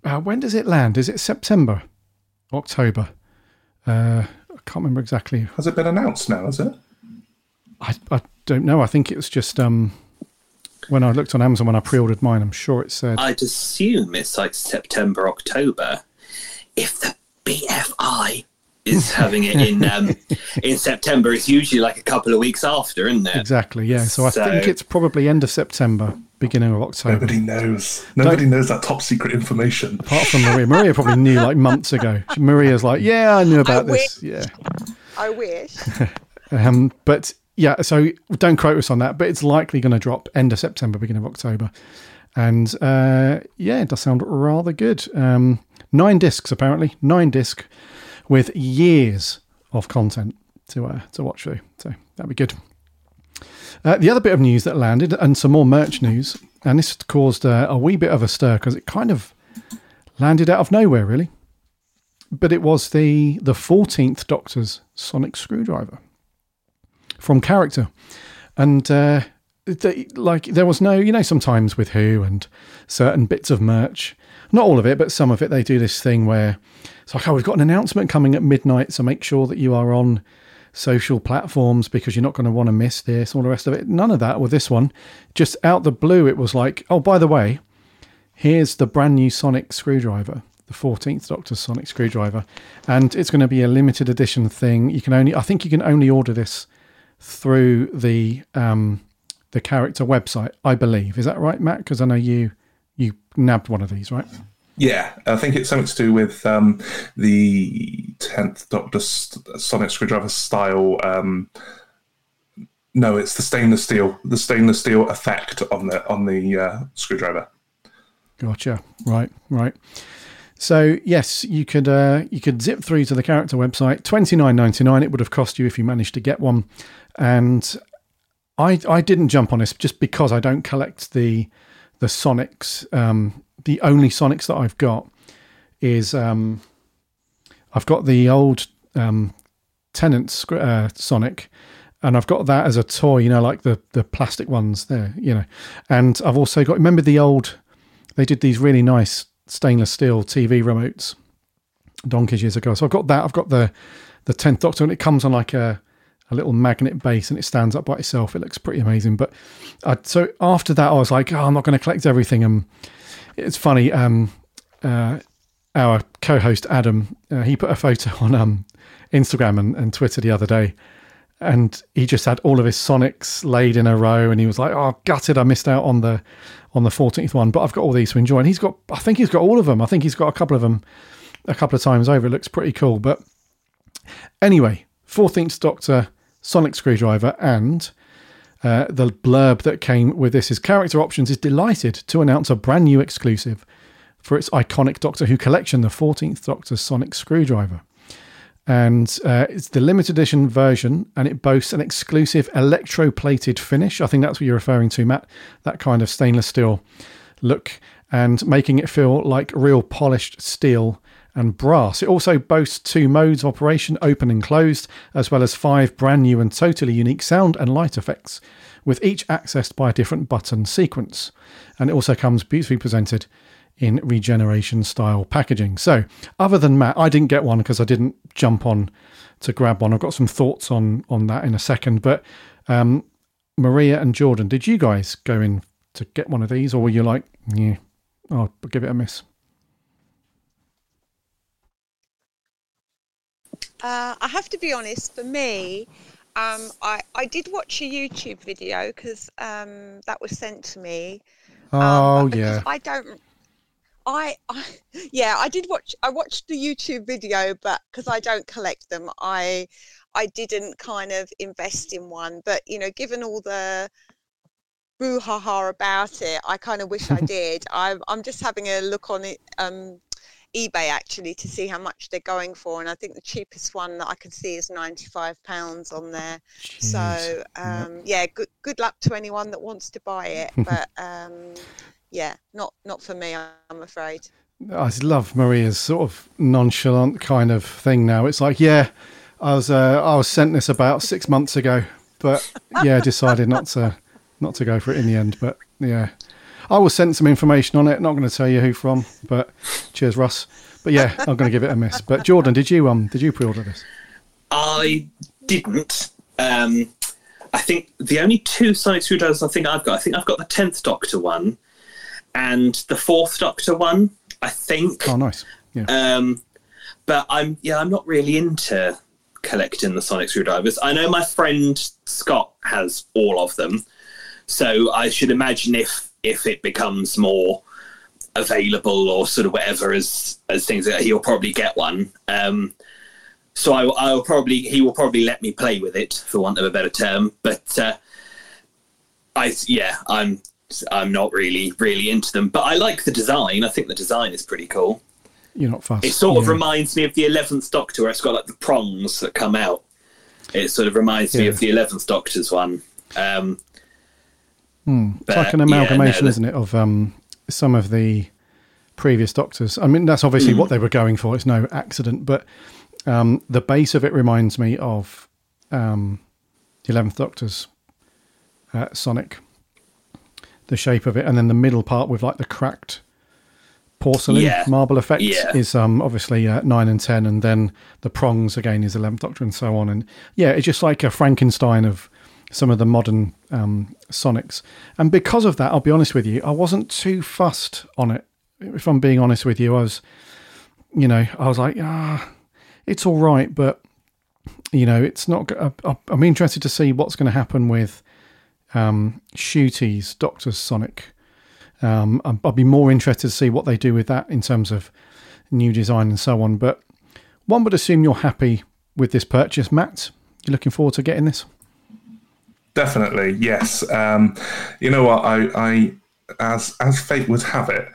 S1: Uh, when does it land? Is it September? October? Uh, I can't remember exactly.
S3: Has it been announced now? Is it?
S1: I, I don't know. I think it was just um, when I looked on Amazon when I pre-ordered mine. I'm sure it said.
S4: I'd assume it's like September, October. If the BFI is (laughs) having it in um, in September, it's usually like a couple of weeks after, isn't it?
S1: Exactly. Yeah. So I think it's probably end of September, beginning of October.
S3: Nobody knows. Nobody knows that top secret information.
S1: Apart from Maria, Maria probably knew like months ago. Maria's like, yeah, I knew about
S2: I
S1: this. Yeah.
S2: I wish. (laughs)
S1: Um, but yeah, so don't quote us on that, but it's likely going to drop end of September, beginning of October. And uh, yeah, it does sound rather good. Um, nine discs, apparently, nine disc with years of content to uh, to watch through. So that'd be good. Uh, the other bit of news that landed, and some more merch news, and this caused uh, a wee bit of a stir because it kind of landed out of nowhere, really. But it was the the fourteenth Doctor's sonic screwdriver from character, and uh, they, like there was no, you know, sometimes with Who and certain bits of merch, not all of it, but some of it, they do this thing where it's like, oh, we've got an announcement coming at midnight, so make sure that you are on social platforms because you're not going to want to miss this, all the rest of it. None of that with this one. Just out the blue, it was like, oh, by the way, here's the brand new sonic screwdriver the 14th doctor's sonic screwdriver and it's going to be a limited edition thing you can only i think you can only order this through the um the character website i believe is that right matt because i know you you nabbed one of these right
S3: Yeah, I think it's something to do with um, the tenth Doctor Sonic Screwdriver style. Um, no, it's the stainless steel, the stainless steel effect on the on the uh, screwdriver.
S1: Gotcha. Right, right. So yes, you could uh, you could zip through to the character website. Twenty nine ninety nine. It would have cost you if you managed to get one. And I I didn't jump on this just because I don't collect the the Sonics. Um, the only Sonics that I've got is um, I've got the old um, Tennant uh, Sonic, and I've got that as a toy. You know, like the the plastic ones there. You know, and I've also got. Remember the old? They did these really nice stainless steel TV remotes donkeys years ago. So I've got that. I've got the the tenth Doctor, and it comes on like a a little magnet base, and it stands up by itself. It looks pretty amazing. But I, so after that, I was like, oh, I'm not going to collect everything. And it's funny. Um, uh, our co-host Adam, uh, he put a photo on um, Instagram and, and Twitter the other day, and he just had all of his Sonics laid in a row, and he was like, "Oh, gutted! I missed out on the on the 14th one, but I've got all these to enjoy." And he's got, I think he's got all of them. I think he's got a couple of them a couple of times over. It looks pretty cool. But anyway, 14th Doctor, Sonic Screwdriver, and uh, the blurb that came with this is character options is delighted to announce a brand new exclusive for its iconic Doctor Who collection, the 14th Doctor Sonic Screwdriver. And uh, it's the limited edition version, and it boasts an exclusive electroplated finish. I think that's what you're referring to, Matt. That kind of stainless steel look, and making it feel like real polished steel and brass. It also boasts two modes of operation, open and closed, as well as five brand new and totally unique sound and light effects, with each accessed by a different button sequence. And it also comes beautifully presented in regeneration style packaging. So, other than Matt, I didn't get one because I didn't jump on to grab one. I've got some thoughts on on that in a second. But um, Maria and Jordan, did you guys go in to get one of these, or were you like, yeah, I'll give it a miss?
S2: Uh, I have to be honest. For me, um, I I did watch a YouTube video because um, that was sent to me.
S1: Um, oh yeah.
S2: I don't. I, I yeah I did watch I watched the YouTube video but because I don't collect them I I didn't kind of invest in one but you know given all the brouhaha about it I kind of wish I (laughs) did I'm I'm just having a look on it um eBay actually to see how much they're going for, and I think the cheapest one that I can see is ninety five pounds on there. Jeez. So um, yeah. yeah, good good luck to anyone that wants to buy it, (laughs) but um, yeah, not not for me, I'm afraid.
S1: I love Maria's sort of nonchalant kind of thing now. It's like, yeah, I was uh, I was sent this about six months ago, but yeah, decided not to not to go for it in the end. But yeah, I will send some information on it. Not going to tell you who from, but cheers, Russ. But yeah, I'm going to give it a miss. But Jordan, did you um did you pre-order this?
S4: I didn't. Um, I think the only two Sonic screwdrivers I think I've got. I think I've got the tenth Doctor one and the fourth Doctor one. I think.
S1: Oh, nice.
S4: Yeah. Um, but I'm yeah, I'm not really into collecting the Sonic screwdrivers. I know my friend Scott has all of them, so I should imagine if if it becomes more available or sort of whatever as as things that he'll probably get one. Um, so I, will probably he will probably let me play with it for want of a better term. But uh, I yeah I'm I'm not really really into them. But I like the design. I think the design is pretty cool.
S1: You're not fast
S4: it sort yeah. of reminds me of the 11th doctor. Where it's got like the prongs that come out. It sort of reminds yeah. me of the 11th doctor's one. Um,
S1: Mm. It's like an amalgamation, yeah, no, isn't it, of um, some of the previous Doctors. I mean, that's obviously mm. what they were going for. It's no accident, but um, the base of it reminds me of um, the Eleventh Doctor's uh, Sonic. The shape of it, and then the middle part with like the cracked porcelain yeah. marble effect yeah. is um, obviously uh, nine and ten, and then the prongs again is Eleventh Doctor, and so on. And yeah, it's just like a Frankenstein of some of the modern um, Sonics. And because of that, I'll be honest with you, I wasn't too fussed on it. If I'm being honest with you, I was, you know, I was like, ah, it's all right, but you know, it's not. I'm interested to see what's going to happen with um, Ncuti's Doctor Sonic. Um, I'll be more interested to see what they do with that in terms of new design and so on. But one would assume you're happy with this purchase, Matt. You're looking forward to getting this.
S3: Definitely, yes. Um, you know what? I, I, as as fate would have it,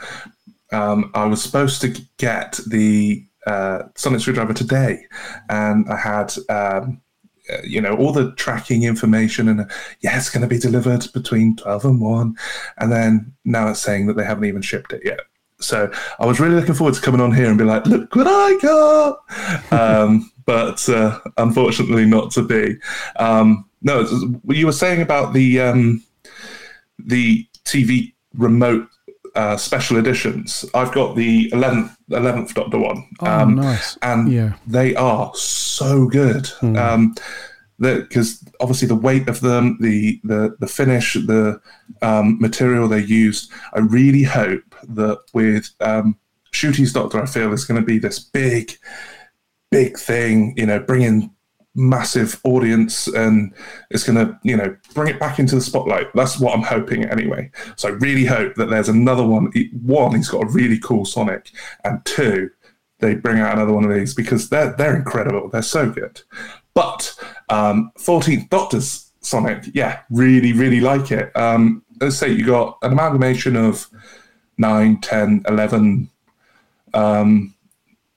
S3: um, I was supposed to get the uh, Sonic screwdriver today, and I had um, uh, you know all the tracking information and uh, yeah it's going to be delivered between 12 and 1 and then now it's saying that they haven't even shipped it yet so i was really looking forward to coming on here and be like look what i got (laughs) um, but uh, unfortunately not to be um, no you were saying about the um, the tv remote uh, special editions. I've got the 11th, 11th Doctor one.
S1: Oh, um, nice.
S3: And
S1: yeah.
S3: they are so good. Mm. Um, because obviously the weight of them, the the the finish, the um, material they used. I really hope that with um, Ncuti's Doctor, I feel is going to be this big, big thing. You know, bringing massive audience and it's going to you know bring it back into the spotlight. That's what i'm hoping anyway. So i really hope that there's another one one he's got a really cool sonic and two they bring out another one of these because they're they're incredible. They're so good. But um 14th doctor's sonic yeah really really like it. Um let's say you got an amalgamation of 9 10 11 um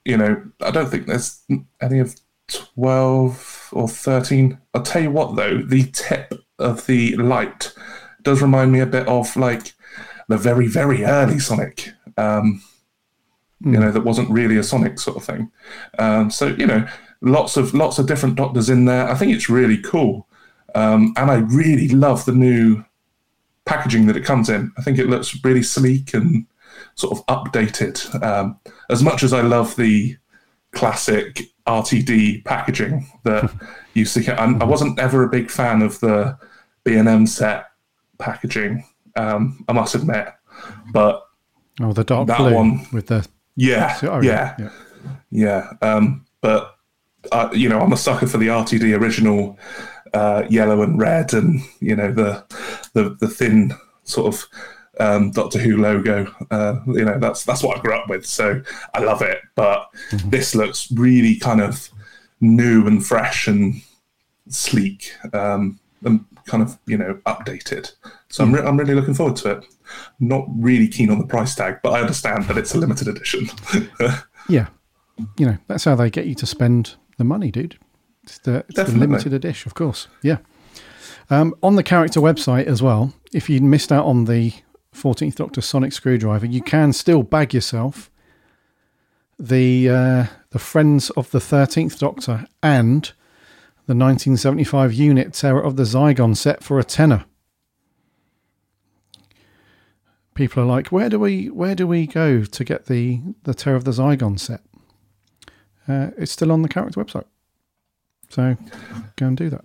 S3: you know i don't think there's any of 12 or 13. I'll tell you what, though, the tip of the light does remind me a bit of like the very, very early Sonic. Um, mm. You know, that wasn't really a Sonic sort of thing. Um, so, you know, lots of lots of different doctors in there. I think it's really cool. Um, and I really love the new packaging that it comes in. I think it looks really sleek and sort of updated. Um, as much as I love the classic RTD packaging (laughs) that used to get. I wasn't ever a big fan of the B and M set packaging. Um, I must admit, but
S1: oh, the dark that blue one with the
S3: yeah, oh, yeah, yeah, yeah. Um, but uh, you know, I'm a sucker for the RTD original uh, yellow and red, and you know the the the thin sort of um, Doctor Who logo. Uh, you know, that's that's what I grew up with, so I love it. But mm-hmm. this looks really kind of new and fresh and sleek, um, and kind of you know updated. So mm-hmm. I'm re- I'm really looking forward to it. Not really keen on the price tag, but I understand that it's a limited edition. (laughs)
S1: yeah, you know that's how they get you to spend the money, dude. It's the, it's the limited edition, of course. Yeah. Um, on the character website as well, if you missed out on the 14th Doctor Sonic Screwdriver, you can still bag yourself the uh, the Friends of the 13th Doctor and the 1975 unit Terror of the Zygon set for a tenner. People are like, where do we where do we go to get the the Terror of the Zygon set? Uh, it's still on the character website, so go and do that.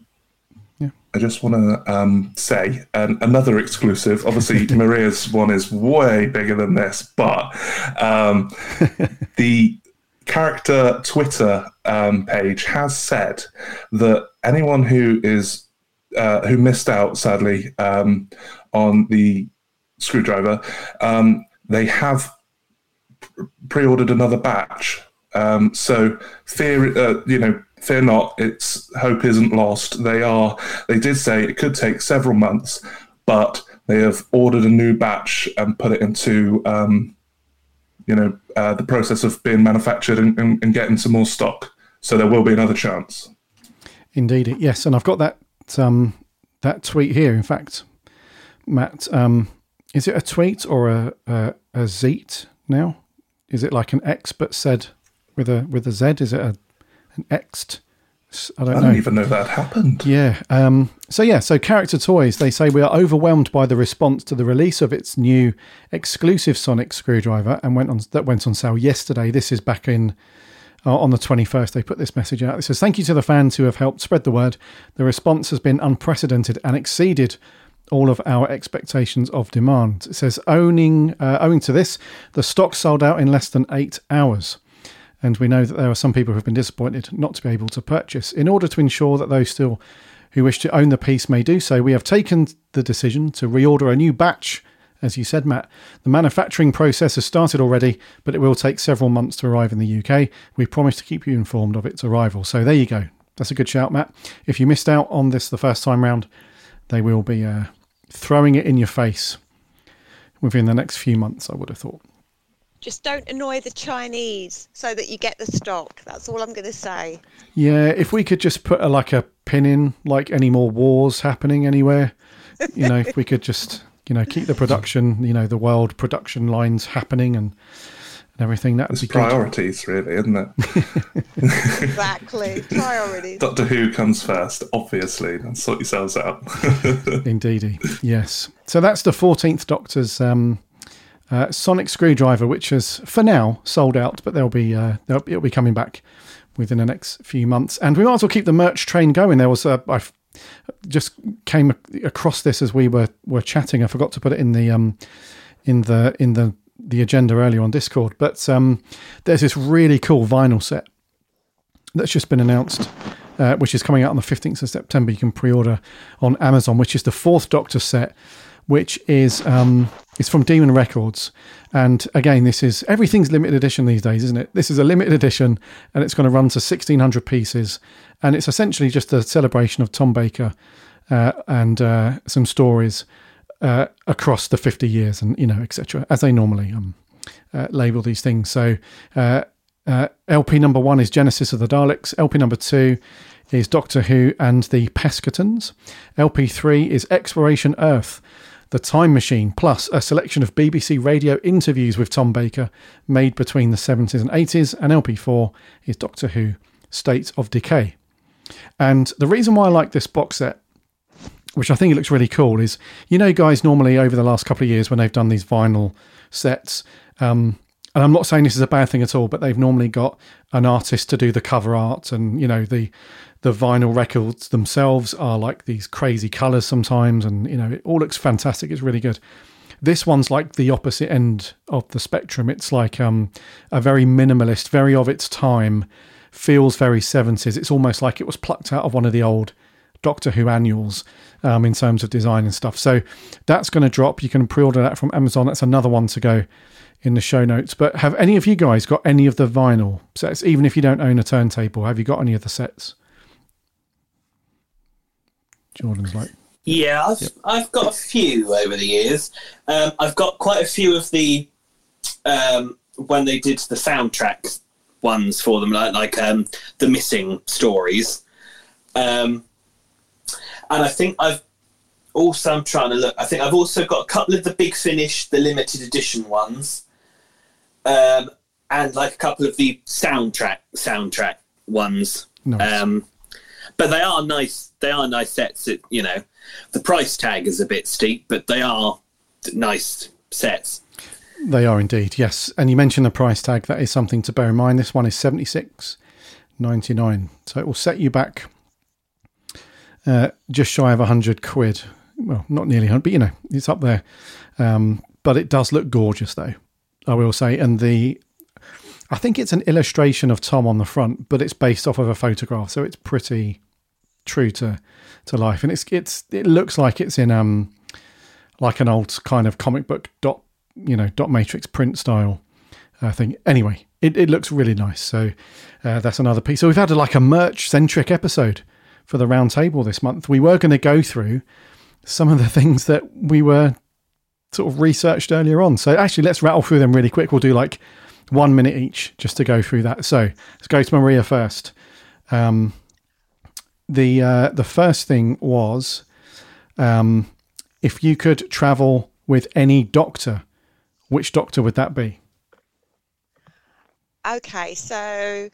S3: I just want to um, say um, another exclusive. Obviously, (laughs) Maria's one is way bigger than this, but um, (laughs) the character Twitter um, page has said that anyone who is uh, who missed out, sadly, um, on the screwdriver, um, they have pre-ordered another batch. so, fear, uh, you know fear not, its hope isn't lost. They are. They did say it could take several months, but they have ordered a new batch and put it into, um, you know, uh, the process of being manufactured and, and, and, getting some more stock. So there will be another chance.
S1: Indeed, yes, and I've got that um, that tweet here. In fact, Matt, um, is it a tweet or a a, a zeet now? Is it like an X but said with a with a Z? Is it a an Ext.
S3: I don't, I don't even know that happened.
S1: Yeah. Um, so yeah. So character toys. They say we are overwhelmed by the response to the release of its new exclusive Sonic screwdriver, and went on that went on sale yesterday. This is back in uh, on the 21st. They put this message out. It says, "Thank you to the fans who have helped spread the word. The response has been unprecedented and exceeded." All of our expectations of demand. It says, owning, uh, owing to this, the stock sold out in less than eight hours and we know that there are some people who have been disappointed not to be able to purchase. In order to ensure that those still who wish to own the piece may do so, we have taken the decision to reorder a new batch. As you said, Matt, the manufacturing process has started already, but it will take several months to arrive in the UK. We promise to keep you informed of its arrival. So there you go. That's a good shout, Matt. If you missed out on this the first time round, they will be uh, throwing it in your face within the next few months, I would have thought.
S2: Just don't annoy the Chinese so that you get the stock. That's all I'm going to say.
S1: Yeah, if we could just put a, like a pin in, like any more wars happening anywhere, you know, if we could just, you know, keep the production, you know, the world production lines happening and, and everything. That would
S3: It's
S1: be good.
S3: priorities, really, isn't it? (laughs)
S2: Exactly. Priorities.
S3: Doctor Who comes first, obviously. And sort yourselves out. (laughs)
S1: Indeedy, yes. So that's the 14th Doctor's um, uh, Sonic Screwdriver, which is for now sold out, but they'll be uh, they'll, it'll be coming back within the next few months. And we might as well keep the merch train going. There was a, I just came across this as we were were chatting. I forgot to put it in the um, in the in the the agenda earlier on Discord, but um, there's this really cool vinyl set that's just been announced, uh, which is coming out on the 15th of September. You can pre-order on Amazon, which is the fourth Doctor set, which is um, it's from Demon Records. And again, this is everything's limited edition these days, isn't it? This is a limited edition, and it's going to run to 1600 pieces, and it's essentially just a celebration of Tom Baker uh, and uh, some stories uh, across the 50 years, and you know, etc. As they normally um, uh, label these things. So. Uh, uh, LP number one is Genesis of the Daleks. LP number two is Doctor Who and the Pescatons. LP three is Exploration Earth, the Time Machine, plus a selection of BBC radio interviews with Tom Baker made between the 70s and 80s. And LP four is Doctor Who State of Decay. And the reason why I like this box set which I think it looks really cool, is you know, guys, normally over the last couple of years when they've done these vinyl sets, um, and I'm not saying this is a bad thing at all, but they've normally got an artist to do the cover art, and you know, the the vinyl records themselves are like these crazy colors sometimes, and you know, it all looks fantastic. It's really good. This one's like the opposite end of the spectrum. It's like um, a very minimalist, very of its time, feels very 70s. It's almost like it was plucked out of one of the old Doctor Who annuals um, in terms of design and stuff. So that's going to drop. You can pre-order that from Amazon. That's another one to go in the show notes. But have any of you guys got any of the vinyl sets? Even if you don't own a turntable, have you got any of the sets? Jordan's like,
S4: Yeah, I've I've got a few over the years. Um, I've got quite a few of the um, when they did the soundtrack ones for them, like like um, the missing stories. Um, and I think I've also I'm trying to look. I think I've also got a couple of the big finish, the limited edition ones, um, and like a couple of the soundtrack soundtrack ones.
S1: nice.
S4: Um, but they are nice. They are nice sets. You know, the price tag is a bit steep, but they are nice sets.
S1: They are indeed, yes. And you mentioned the price tag. That is something to bear in mind. This one is seventy six ninety nine, so it will set you back uh, just shy of hundred quid. Well, not nearly hundred, but you know, it's up there. Um, but it does look gorgeous, though. I will say, and the I think it's an illustration of Tom on the front, but it's based off of a photograph, so it's pretty true to to life. And it's it's it looks like it's in um like an old kind of comic book dot you know dot matrix print style uh, thing. Anyway, it, it looks really nice. So uh, that's another piece. So we've had a, like a merch centric episode for the round table this month. We were going to go through some of the things that we were sort of researched earlier on. So actually, let's rattle through them really quick. We'll do like one minute each just to go through that. So let's go to Maria first. Um, the uh, the first thing was um, if you could travel with any doctor, which doctor would that be?
S2: Okay, so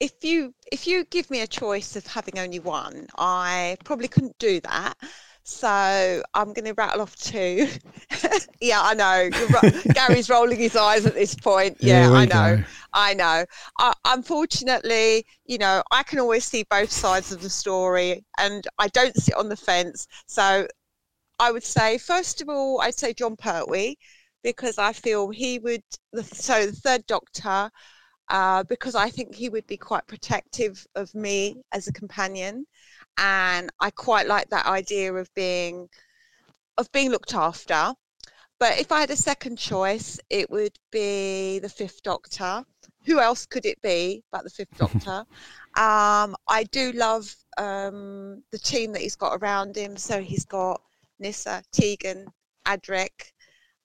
S2: if you if you give me a choice of having only one, I probably couldn't do that. So I'm going to rattle off two. (laughs) yeah, I know. Ro- (laughs) Gary's rolling his eyes at this point.
S1: Here
S2: Yeah, I know. I know. I, unfortunately, you know, I can always see both sides of the story, and I don't sit on the fence. So I would say, first of all, I'd say Jon Pertwee because I feel he would. The, so the third Doctor, uh, because I think he would be quite protective of me as a companion, and I quite like that idea of being of being looked after. But if I had a second choice, it would be the Fifth Doctor. Who else could it be but the Fifth (laughs) Doctor? um, I do love um, the team that he's got around him. So he's got Nyssa, Tegan, Adric,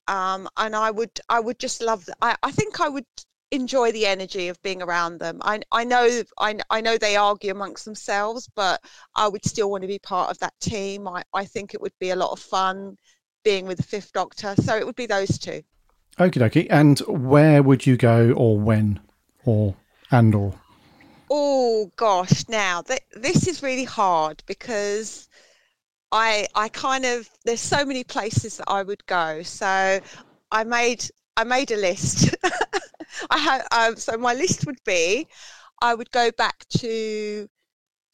S2: um, and I would I would just love. I I think I would enjoy the energy of being around them. I I know I I know they argue amongst themselves, but I would still want to be part of that team. I I think it would be a lot of fun being with the Fifth Doctor. So it would be those two.
S1: Okie dokie. And where would you go, or when, or and or?
S2: Oh gosh, now th- this is really hard because I I kind of there's so many places that I would go. So I made I made a list. (laughs) I had um, so my list would be I would go back to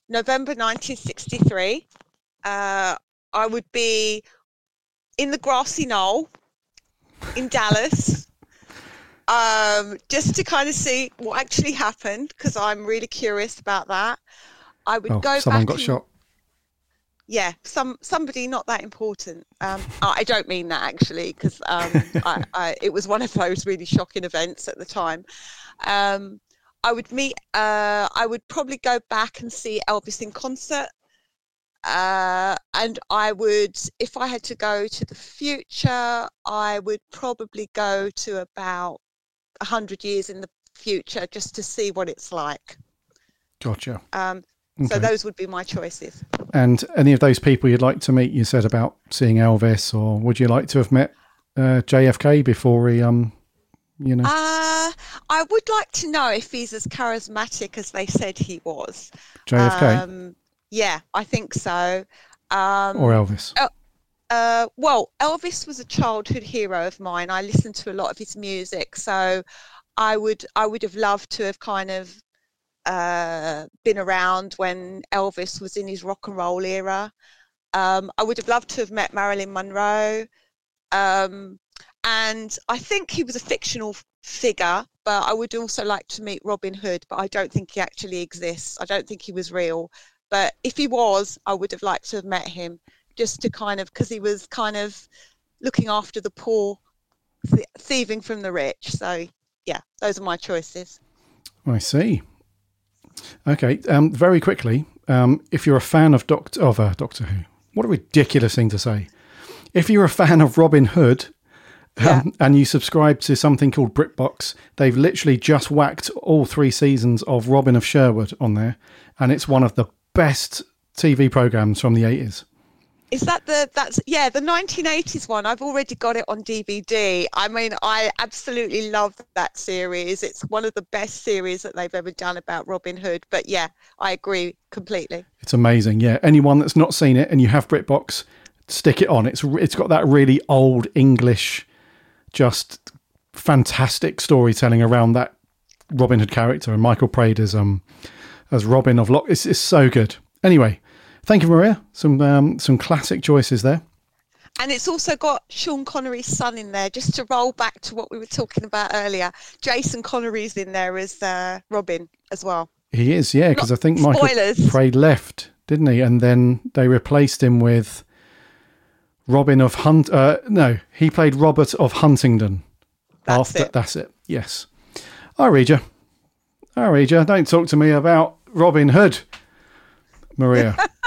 S2: November 1963. Uh, I would be in the grassy knoll in Dallas. Um, just to kind of see what actually happened because I'm really curious about that. I would
S1: Oh,
S2: go
S1: someone
S2: back
S1: got
S2: and-
S1: shot.
S2: Yeah some somebody not that important. Um i don't mean that actually because um (laughs) I, I it was one of those really shocking events at the time. Um i would meet uh i would probably go back and see elvis in concert. Uh and i would if i had to go to the future i would probably go to about 100 years in the future just to see what it's like.
S1: Gotcha.
S2: um
S1: Okay.
S2: so those would be my choices
S1: And any of those people you'd like to meet? You said about seeing Elvis, or would you like to have met uh, JFK before he, um, you know,
S2: Uh, I would like to know if he's as charismatic as they said he was.
S1: JFK
S2: Um, yeah, I think so. Um,
S1: or Elvis?
S2: uh, well, Elvis was a childhood hero of mine. I listened to a lot of his music, so I would I would have loved to have kind of uh, been around when Elvis was in his rock and roll era. Um, I would have loved to have met Marilyn Monroe. Um, and I think he was a fictional figure, but I would also like to meet Robin Hood, but I don't think he actually exists. I don't think he was real. But if he was, I would have liked to have met him just to kind of, because he was kind of looking after the poor, th- thieving from the rich. So, yeah, those are my choices.
S1: I see. Okay. Um, very quickly, um, if you're a fan of Doctor of uh, Doctor Who, what a ridiculous thing to say. If you're a fan of Robin Hood, um, and you subscribe to something called BritBox, they've literally just whacked all three seasons of Robin of Sherwood on there, and it's one of the best TV programs from the 80s.
S2: Is that the that's yeah the 1980s one? I've already got it on DVD. I mean, I absolutely love that series. It's one of the best series that they've ever done about Robin Hood. But yeah, I agree completely.
S1: It's amazing. Yeah, anyone that's not seen it and you have BritBox, stick it on. It's it's got that really old English, just fantastic storytelling around that Robin Hood character and Michael Praed as um as Robin of Lock. It's, it's so good. Anyway, thank you, Maria. Some um, some classic choices there.
S2: And it's also got Sean Connery's son in there, just to roll back to what we were talking about earlier. Jason Connery's in there as uh, Robin as well.
S1: He is, yeah, because I think Michael
S2: Spoilers.
S1: Praed left, didn't he? And then they replaced him with Robin of Hunt. Uh, no, he played Robert of Huntingdon.
S2: That's
S1: After
S2: it.
S1: that's it. Yes, I read you. I read you. Don't talk to me about Robin Hood, Maria. (laughs)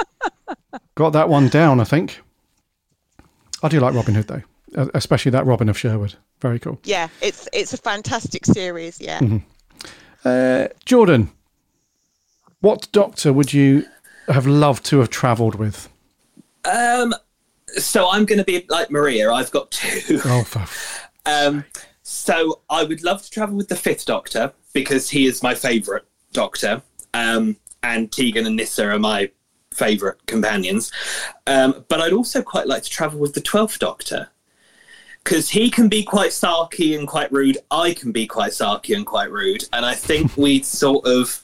S1: Got that one down, I think. I do like Robin Hood though, especially that Robin of Sherwood. Very cool.
S2: Yeah, it's it's a fantastic series. Yeah.
S1: Uh, Jordan, what doctor would you have loved to have travelled with?
S4: Um, so I'm going to be like Maria. I've got two.
S1: Oh, for (laughs)
S4: Um, so I would love to travel with the Fifth Doctor because he is my favourite Doctor, um, and Tegan and Nyssa are my favourite companions. Um, but I'd also quite like to travel with the Twelfth Doctor because he can be quite sarky and quite rude. I can be quite sarky and quite rude, and I think (laughs) we'd sort of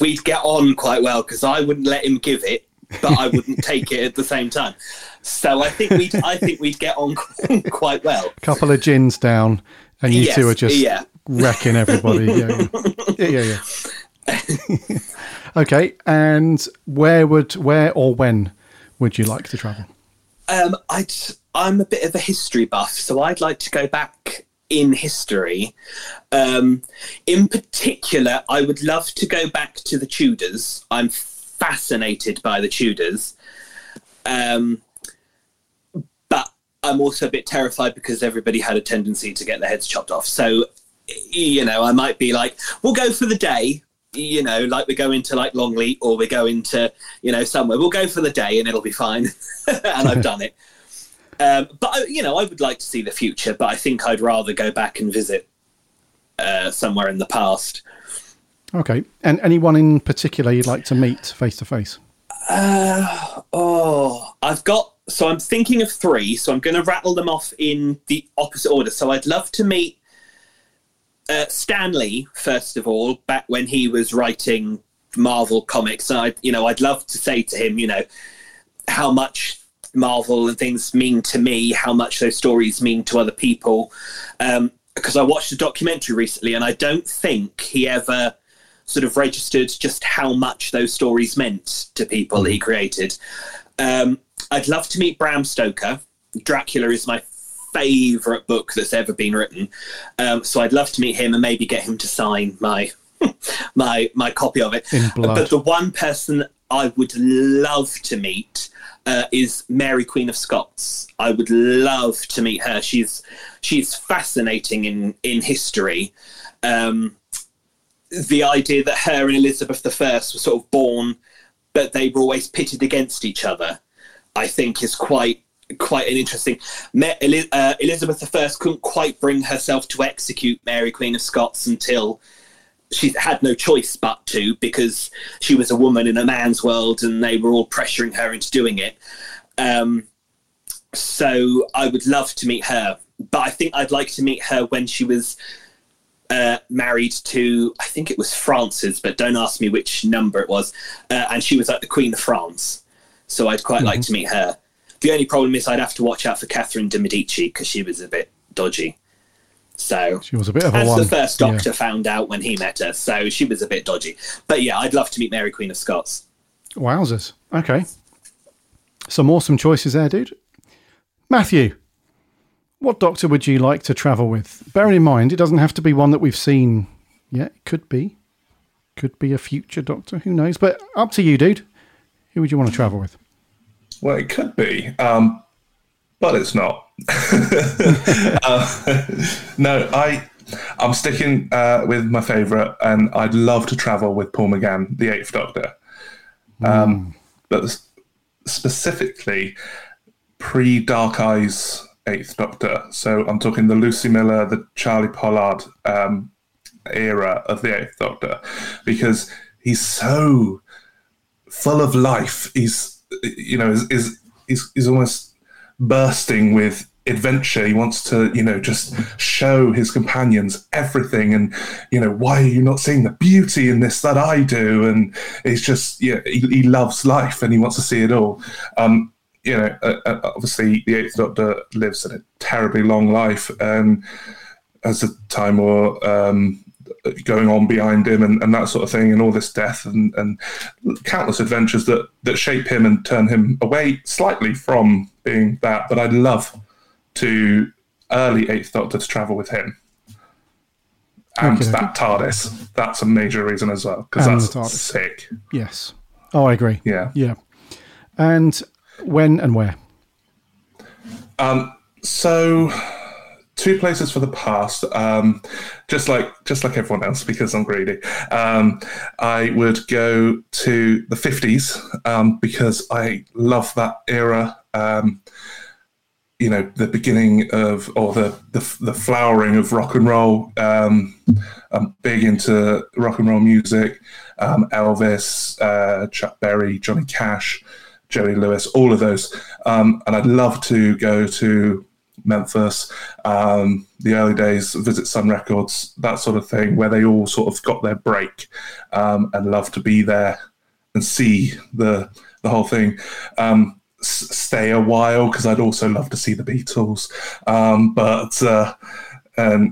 S4: we'd get on quite well because I wouldn't let him give it, but I wouldn't take it at the same time. So I think we'd I think we'd get on (laughs) quite well.
S1: couple of gins down, and you
S4: Yes,
S1: two are just
S4: yeah.
S1: wrecking everybody. Yeah, yeah, (laughs) yeah. yeah. (laughs) okay, and where would where or when would you like to travel?
S4: Um, I'd, I'm a bit of a history buff, so I'd like to go back in history. Um, in particular, I would love to go back to the Tudors. I'm fascinated by the Tudors. Um, but I'm also a bit terrified because everybody had a tendency to get their heads chopped off. So, you know, I might be like, we'll go for the day, you know, like we go into like Longleat or we go into, you know, somewhere. We'll go for the day and it'll be fine. (laughs) and I've done it. Um, but, uh, you know, I would like to see the future, but I think I'd rather go back and visit uh, somewhere in the past.
S1: Okay. And anyone in particular you'd like to meet face to face?
S4: Uh, oh, I've got. So I'm thinking of three. So I'm going to rattle them off in the opposite order. So I'd love to meet uh, Stan first of all, back when he was writing Marvel comics. I, you know, I'd love to say to him, you know, how much Marvel and things mean to me, how much those stories mean to other people. Um, because I watched a documentary recently, and I don't think he ever sort of registered just how much those stories meant to people he created. Um, I'd love to meet Bram Stoker. Dracula is my favorite book that's ever been written, um, so I'd love to meet him and maybe get him to sign my (laughs) my my copy of it. But the one person I would love to meet uh, is Mary Queen of Scots. I would love to meet her. She's she's fascinating in in history. Um, the idea that her and Elizabeth I were sort of born, but they were always pitted against each other, I think is quite quite an interesting. Uh, Elizabeth I couldn't quite bring herself to execute Mary Queen of Scots until she had no choice but to because she was a woman in a man's world and they were all pressuring her into doing it. Um, so I would love to meet her, but I think I'd like to meet her when she was uh, married to, I think it was Francis, but don't ask me which number it was. Uh, and she was like the Queen of France. So I'd quite mm-hmm. like to meet her. The only problem is I'd have to watch out for Catherine de Medici because she was a bit dodgy. So
S1: she was a bit of a
S4: as
S1: one.
S4: the first Doctor yeah. found out when he met her, so she was a bit dodgy. But yeah, I'd love to meet Mary Queen of Scots.
S1: Wowzers! Okay, some awesome choices there, dude. Matthew, what Doctor would you like to travel with? Bearing in mind, it doesn't have to be one that we've seen yet. It could be, could be a future Doctor. Who knows? But up to you, dude. Who would you want to travel with?
S3: Well, it could be, um, but it's not. (laughs) uh, no, I I'm sticking uh, with my favourite, and I'd love to travel with Paul McGann, the Eighth Doctor. Um, mm. But specifically, pre Dark Eyes Eighth Doctor. So I'm talking the Lucie Miller, the Charlie Pollard um, era of the Eighth Doctor, because he's so full of life. He's you know is is is, is almost bursting with adventure. He wants to, you know, just show his companions everything, and you know, why are you not seeing the beauty in this that I do? And it's just, yeah, he, he loves life and he wants to see it all. Um, you know, uh, uh, obviously the Eighth Doctor lives a terribly long life, and as a Time War um, going on behind him and, and that sort of thing, and all this death and, and countless adventures that that shape him and turn him away slightly from being that. But I'd love to early Eighth Doctor to travel with him. And okay. that TARDIS. That's a major reason as well, because that's sick.
S1: Yes. Oh, I agree.
S3: Yeah.
S1: Yeah. And when and where?
S3: Um, so two places for the past. Um, just like just like everyone else, because I'm greedy. Um, I would go to the 50s um, because I love that era. Um, you know, the beginning of or the the, the flowering of rock and roll. Um, I'm big into rock and roll music. Um, Elvis, uh, Chuck Berry, Johnny Cash. Jerry Lewis, all of those. And I'd love to go to Memphis, um, the early days, visit Sun Records, that sort of thing, where they all sort of got their break, um, and love to be there and see the the whole thing. Um, s- stay a while because I'd also love to see the Beatles, um, but uh,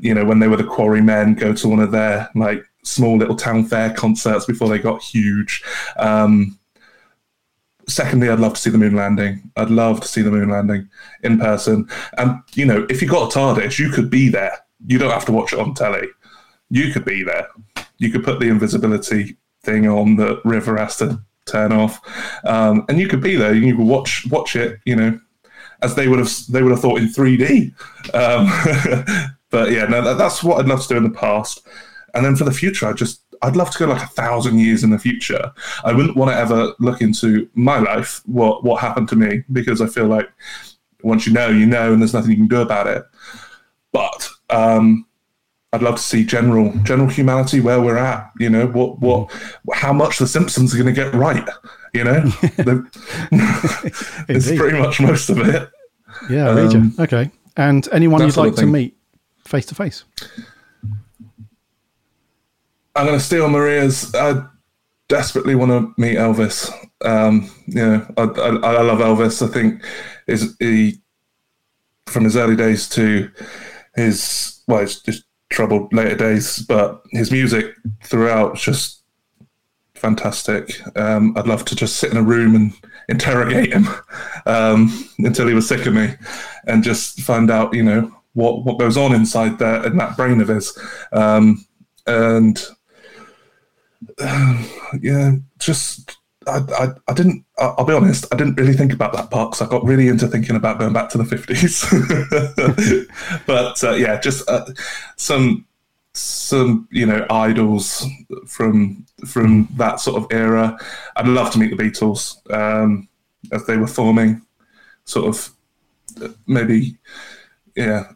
S3: you know when they were the Quarrymen, go to one of their like small little town fair concerts before they got huge. Um, secondly, I'd love to see the moon landing. I'd love to see the moon landing in person. And you know, if you got a TARDIS, you could be there. You don't have to watch it on telly. You could be there. You could put the invisibility thing on that River has to turn off, um, and you could be there. You could watch watch it. You know, as they would have they would have thought in 3D. Um, (laughs) but yeah, no, that, that's what I'd love to do in the past. And then for the future, I just I'd love to go like a thousand years in the future. I wouldn't want to ever look into my life, what what happened to me, because I feel like once you know, you know, and there's nothing you can do about it. But um, I'd love to see general general humanity where we're at. You know, what what how much the Simpsons are going to get right. You know, (laughs) (laughs) it's pretty much most of it.
S1: Yeah, um, okay. And anyone you'd like to meet face to face?
S3: I'm going to steal Maria's. I desperately want to meet Elvis. Um, you know, I, I, I love Elvis. I think is he from his early days to his well, just troubled later days, but his music throughout just fantastic. Um, I'd love to just sit in a room and interrogate him (laughs) um, until he was sick of me, and just find out, you know, what what goes on inside there in that brain of his, um, and (sighs) yeah, just I, I, I, didn't. I'll be honest. I didn't really think about that part because I got really into thinking about going back to the fifties. (laughs) but uh, yeah, just uh, some some you know idols from from that sort of era. I'd love to meet the Beatles um, as they were forming, sort of maybe yeah,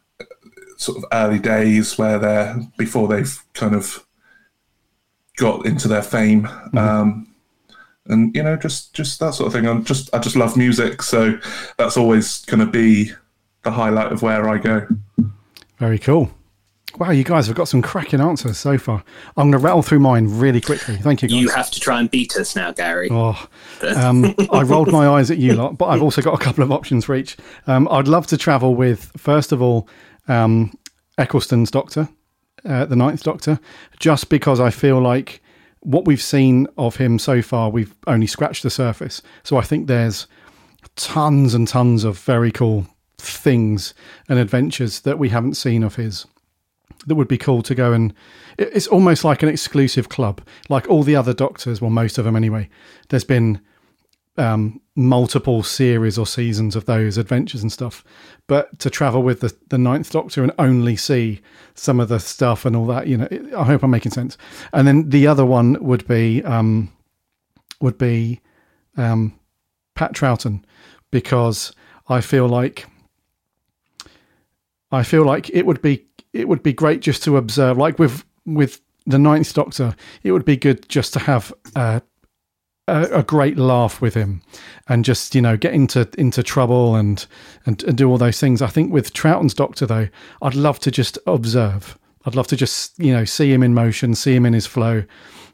S3: sort of early days where they're before they've kind of got into their fame. Mm-hmm. Um, and you know, just just that sort of thing. I'm just I just love music, so that's always going to be the highlight of where I go.
S1: Very cool. Wow, you guys have got some cracking answers so far. I'm going to rattle through mine really quickly. Thank you. Guys.
S4: You have to try and beat us now, Gary.
S1: Oh, (laughs) um, I rolled my eyes at you lot, but I've also got a couple of options for each. Um, I'd love to travel with, first of all, um, Eccleston's Doctor, uh, the Ninth Doctor, just because I feel like what we've seen of him so far, we've only scratched the surface. So I think there's tons and tons of very cool things and adventures that we haven't seen of his that would be cool to go and it's almost like an exclusive club like all the other doctors well most of them anyway there's been um, multiple series or seasons of those adventures and stuff. But to travel with the, the Ninth Doctor and only see some of the stuff and all that, you know, I hope I'm making sense. And then the other one would be um, would be um, Pat Troughton because I feel like I feel like it would be it would be great just to observe, like with with the Ninth Doctor, it would be good just to have uh, a, a, great laugh with him and just you know get into into trouble and, and and do all those things. I think with Troughton's Doctor though, I'd love to just observe. I'd love to just you know see him in motion, see him in his flow,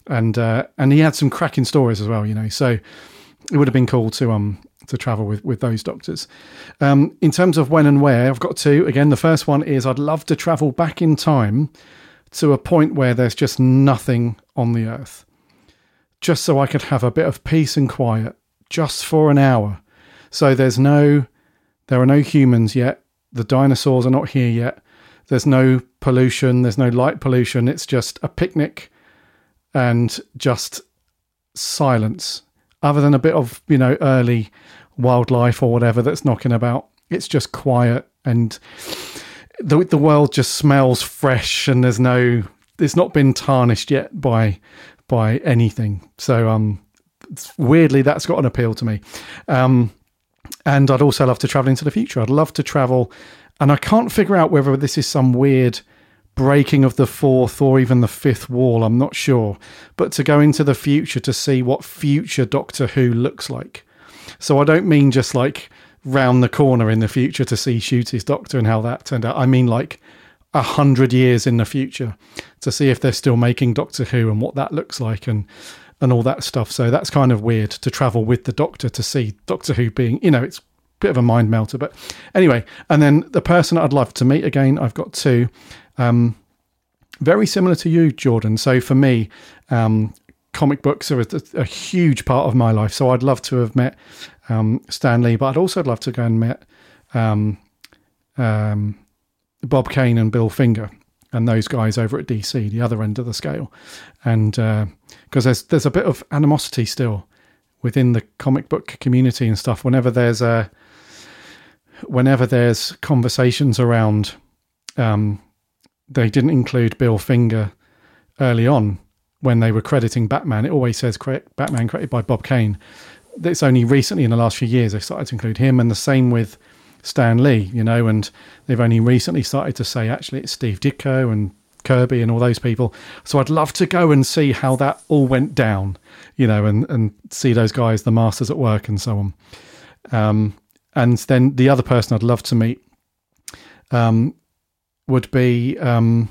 S1: and uh, and he had some cracking stories as well. You know, so it would have been cool to um to travel with with those doctors. Um, in terms of when and where, I've got two. Again, the first one is I'd love to travel back in time to a point where there's just nothing on the earth just so I could have a bit of peace and quiet just for an hour. So there's no, there are no humans yet. The dinosaurs are not here yet. There's no pollution. There's no light pollution. It's just a picnic and just silence, other than a bit of, you know, early wildlife or whatever that's knocking about. It's just quiet and the, the world just smells fresh and there's no, it's not been tarnished yet by by anything. So um, weirdly, that's got an appeal to me. Um, and I'd also love to travel into the future. I'd love to travel, and I can't figure out whether this is some weird breaking of the fourth or even the fifth wall. I'm not sure, but to go into the future to see what future Doctor Who looks like. So I don't mean just like round the corner in the future to see Ncuti's Doctor and how that turned out. I mean like a hundred years in the future to see if they're still making Doctor Who and what that looks like and and all that stuff. So that's kind of weird to travel with the Doctor to see Doctor Who being, you know, it's a bit of a mind melter. But anyway, and then the person I'd love to meet again, I've got two. Um, very similar to you, Jordan. So for me, um, comic books are a, a, huge part of my life. So I'd love to have met um, Stan Lee, but I'd also love to go and met um, um, Bob Kane and Bill Finger and those guys over at DC, the other end of the scale, and because uh, there's there's a bit of animosity still within the comic book community and stuff. Whenever there's a whenever there's conversations around, um, they didn't include Bill Finger early on when they were crediting Batman. It always says Batman created by Bob Kane. It's only recently in the last few years they started to include him, and the same with Stan Lee, you know, and they've only recently started to say actually it's Steve Ditko and Kirby and all those people. So I'd love to go and see how that all went down, you know, and, and see those guys, the masters at work and so on. Um, and then the other person I'd love to meet um, would be, um,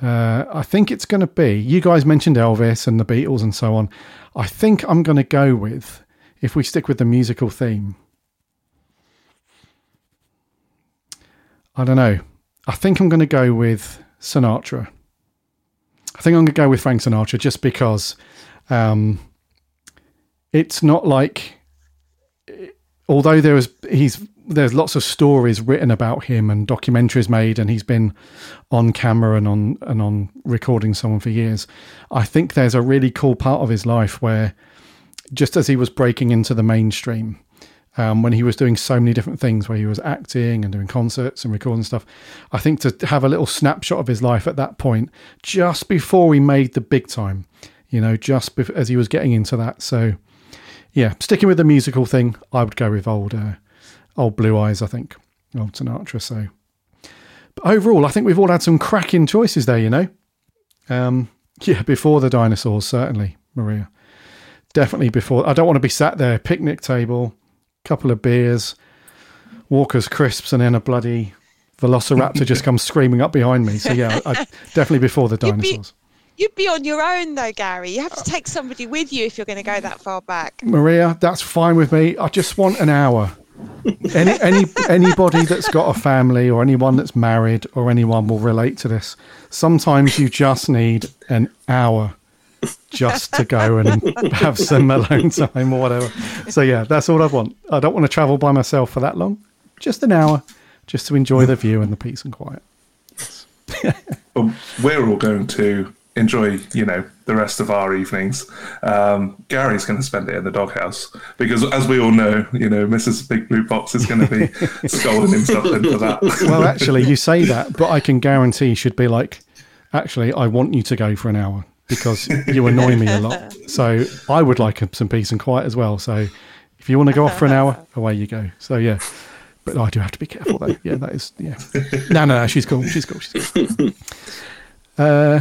S1: uh, I think it's going to be, you guys mentioned Elvis and the Beatles and so on. I think I'm going to go with, if we stick with the musical theme, I don't know. I think I'm going to go with Sinatra. I think I'm going to go with Frank Sinatra just because um, it's not like, although there was he's there's lots of stories written about him and documentaries made, and he's been on camera and on and on recording someone for years. I think there's a really cool part of his life where, just as he was breaking into the mainstream, um, when he was doing so many different things, where he was acting and doing concerts and recording stuff. I think to have a little snapshot of his life at that point, just before he made the big time, you know, just as he was getting into that. So, yeah, sticking with the musical thing, I would go with old, uh, old Blue Eyes. I think old Sinatra. So, but overall, I think we've all had some cracking choices there. You know, um, yeah, before the dinosaurs, certainly, Maria. Definitely before. I don't want to be sat there, picnic table couple of beers, Walker's crisps, and then a bloody Velociraptor just (laughs) comes screaming up behind me. So yeah, I, definitely before the dinosaurs.
S2: You'd be on your own though, Gary. You have to take somebody with you if you're going to go that far back.
S1: Maria, that's fine with me. I just want an hour. Any any anybody that's got a family or anyone that's married or anyone will relate to this. Sometimes you just need an hour just to go and (laughs) have some alone time or whatever. So yeah, that's all I want. I don't want to travel by myself for that long. Just an hour, just to enjoy the view and the peace and quiet. (laughs)
S3: But we're all going to enjoy, you know, the rest of our evenings. Um, Gary's going to spend it in the doghouse because, as we all know, you know, Mrs. Big Blue Box is going to be (laughs) scolding himself for that.
S1: Well, actually, you say that, but I can guarantee she'd be like, actually, I want you to go for an hour because you annoy me a lot. (laughs) So I would like some peace and quiet as well. So if you want to go off for an hour, (laughs) away you go. So yeah. But I do have to be careful though. Yeah, that is yeah. No, no, no, she's cool. She's cool. She's cool. Uh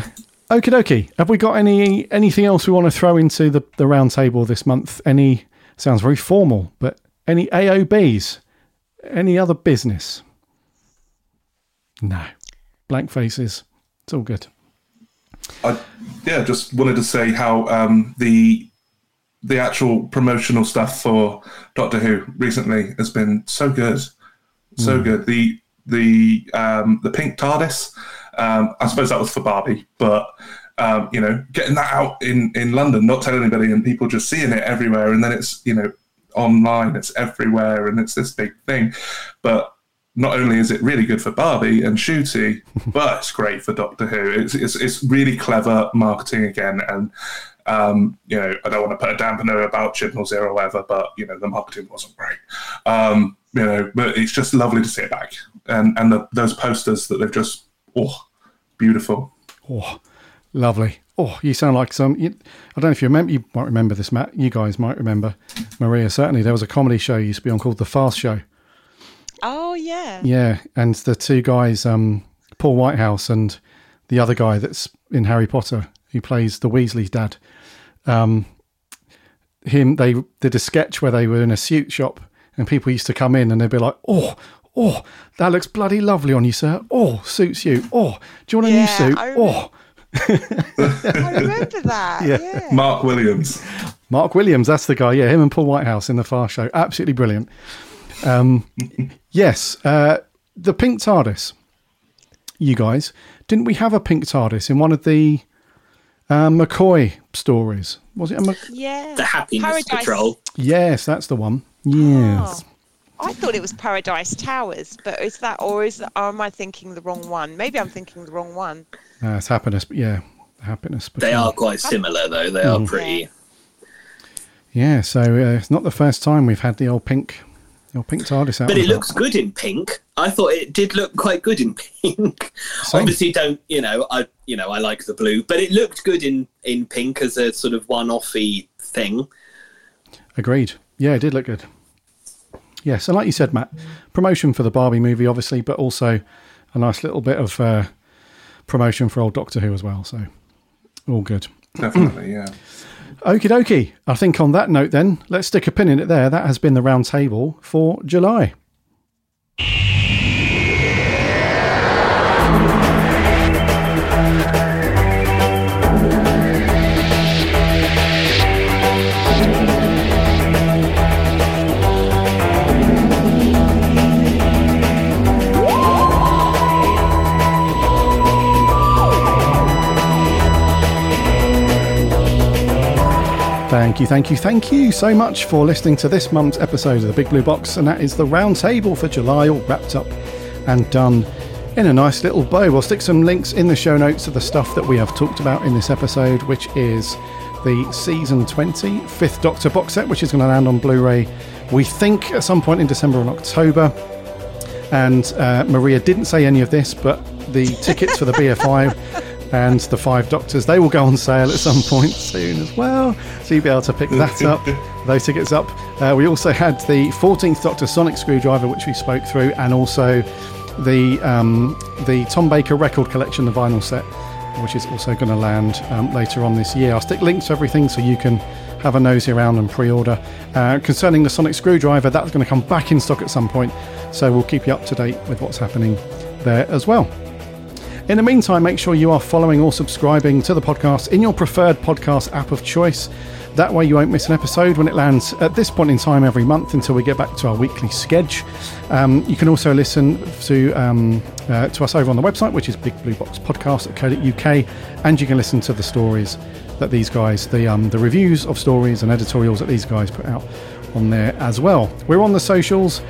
S1: Okie dokie. Have we got any anything else we want to throw into the, the round table this month? Any sounds very formal, but any AOBs? Any other business? No. Blank faces. It's all good.
S3: I, yeah, just wanted to say how um, the the actual promotional stuff for Doctor Who recently has been so good, so good. The the um, the pink TARDIS. Um, I suppose that was for Barbie, but um, you know, getting that out in in London, not telling anybody, and people just seeing it everywhere, and then it's you know online, it's everywhere, and it's this big thing. But not only is it really good for Barbie and Ncuti, (laughs) but it's great for Doctor Who. It's it's, it's really clever marketing again, and um, you know I don't want to put a dampener about Chibnall Zero ever, but you know the marketing wasn't great. Um, you know, but it's just lovely to see it back, and and the, those posters that they've just oh beautiful.
S1: Oh, lovely. Oh, you sound like some. You, I don't know if you remember. You might remember this, Matt. You guys might remember. Maria certainly. There was a comedy show used to be on called The Fast Show.
S2: Oh yeah.
S1: Yeah, and the two guys, um, Paul Whitehouse and the other guy that's in Harry Potter, who plays the Weasley's dad. Um, him, they did a sketch where they were in a suit shop, and people used to come in and they'd be like, "Oh, oh, that looks bloody lovely on you, sir. Oh, suits you. Oh, do you want a new suit?
S2: I
S1: Oh."
S2: I remember that. (laughs)
S1: Yeah.
S2: Yeah.
S3: Mark Williams.
S1: Mark Williams, that's the guy. Yeah, him and Paul Whitehouse in the Fast Show. Absolutely brilliant. Um, yes, uh, the pink TARDIS. You guys, didn't we have a pink TARDIS in one of the uh, McCoy stories? Was it a Mc-
S2: Yeah.
S4: The Happiness
S2: Paradise-
S4: Patrol.
S1: Yes, that's the one. Yes.
S2: Oh. I thought it was Paradise Towers, but is that or is or am I thinking the wrong one? Maybe I'm thinking the wrong one.
S1: Uh, it's happiness, but yeah, happiness. But
S4: They are quite similar, though. They
S1: Mm.
S4: are pretty.
S1: Yeah, so uh, it's not the first time we've had the old pink Your pink TARDIS out.
S4: but it
S1: about.
S4: looks good in pink. I thought it did look quite good in (laughs) pink. Obviously, don't you know? I you know I like the blue, but it looked good in in pink as a sort of one-offy thing.
S1: Agreed. Yeah, it did look good. Yes, and like you said, Matt, promotion for the Barbie movie, obviously, but also a nice little bit of uh, promotion for old Doctor Who as well. So, all good.
S3: Definitely, yeah.
S1: Okie dokie. I think on that note, then, let's stick a pin in it there. That has been the round table for July. Thank you, thank you, thank you so much for listening to this month's episode of the Big Blue Box, and that is the round table for July, all wrapped up and done in a nice little bow. We'll stick some links in the show notes of the stuff that we have talked about in this episode, which is the season 20 Fifth Doctor box set, which is going to land on Blu ray, we think, at some point in December and October. And uh, Maria didn't say any of this, but the tickets for the BFI and the Five Doctors, they will go on sale at some point (laughs) soon as well. So you'll be able to pick that up, (laughs) those tickets up. Uh, we also had the 14th Doctor Sonic Screwdriver, which we spoke through, and also the um, the Tom Baker record collection, the vinyl set, which is also going to land um, later on this year. I'll stick links to everything so you can have a nosy around and pre-order. Uh, concerning the Sonic Screwdriver, that's going to come back in stock at some point, so we'll keep you up to date with what's happening there as well. In the meantime, make sure you are following or subscribing to the podcast in your preferred podcast app of choice. That way, you won't miss an episode when it lands at this point in time every month until we get back to our weekly schedule. Um, you can also listen to um, uh, to us over on the website, which is Big Blue Box Podcast bigblueboxpodcast.co.uk, and you can listen to the stories that these guys, the um, the reviews of stories and editorials that these guys put out on there as well. We're on the socials.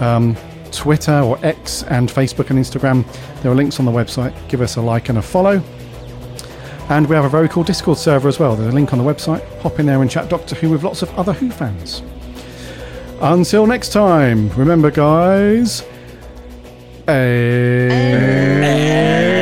S1: Um, Twitter or X and Facebook and Instagram. There are links on the website. Give us a like and a follow. And we have a very cool Discord server as well. There's a link on the website. Hop in there and chat Doctor Who with lots of other Who fans. Until next time, remember, guys. A-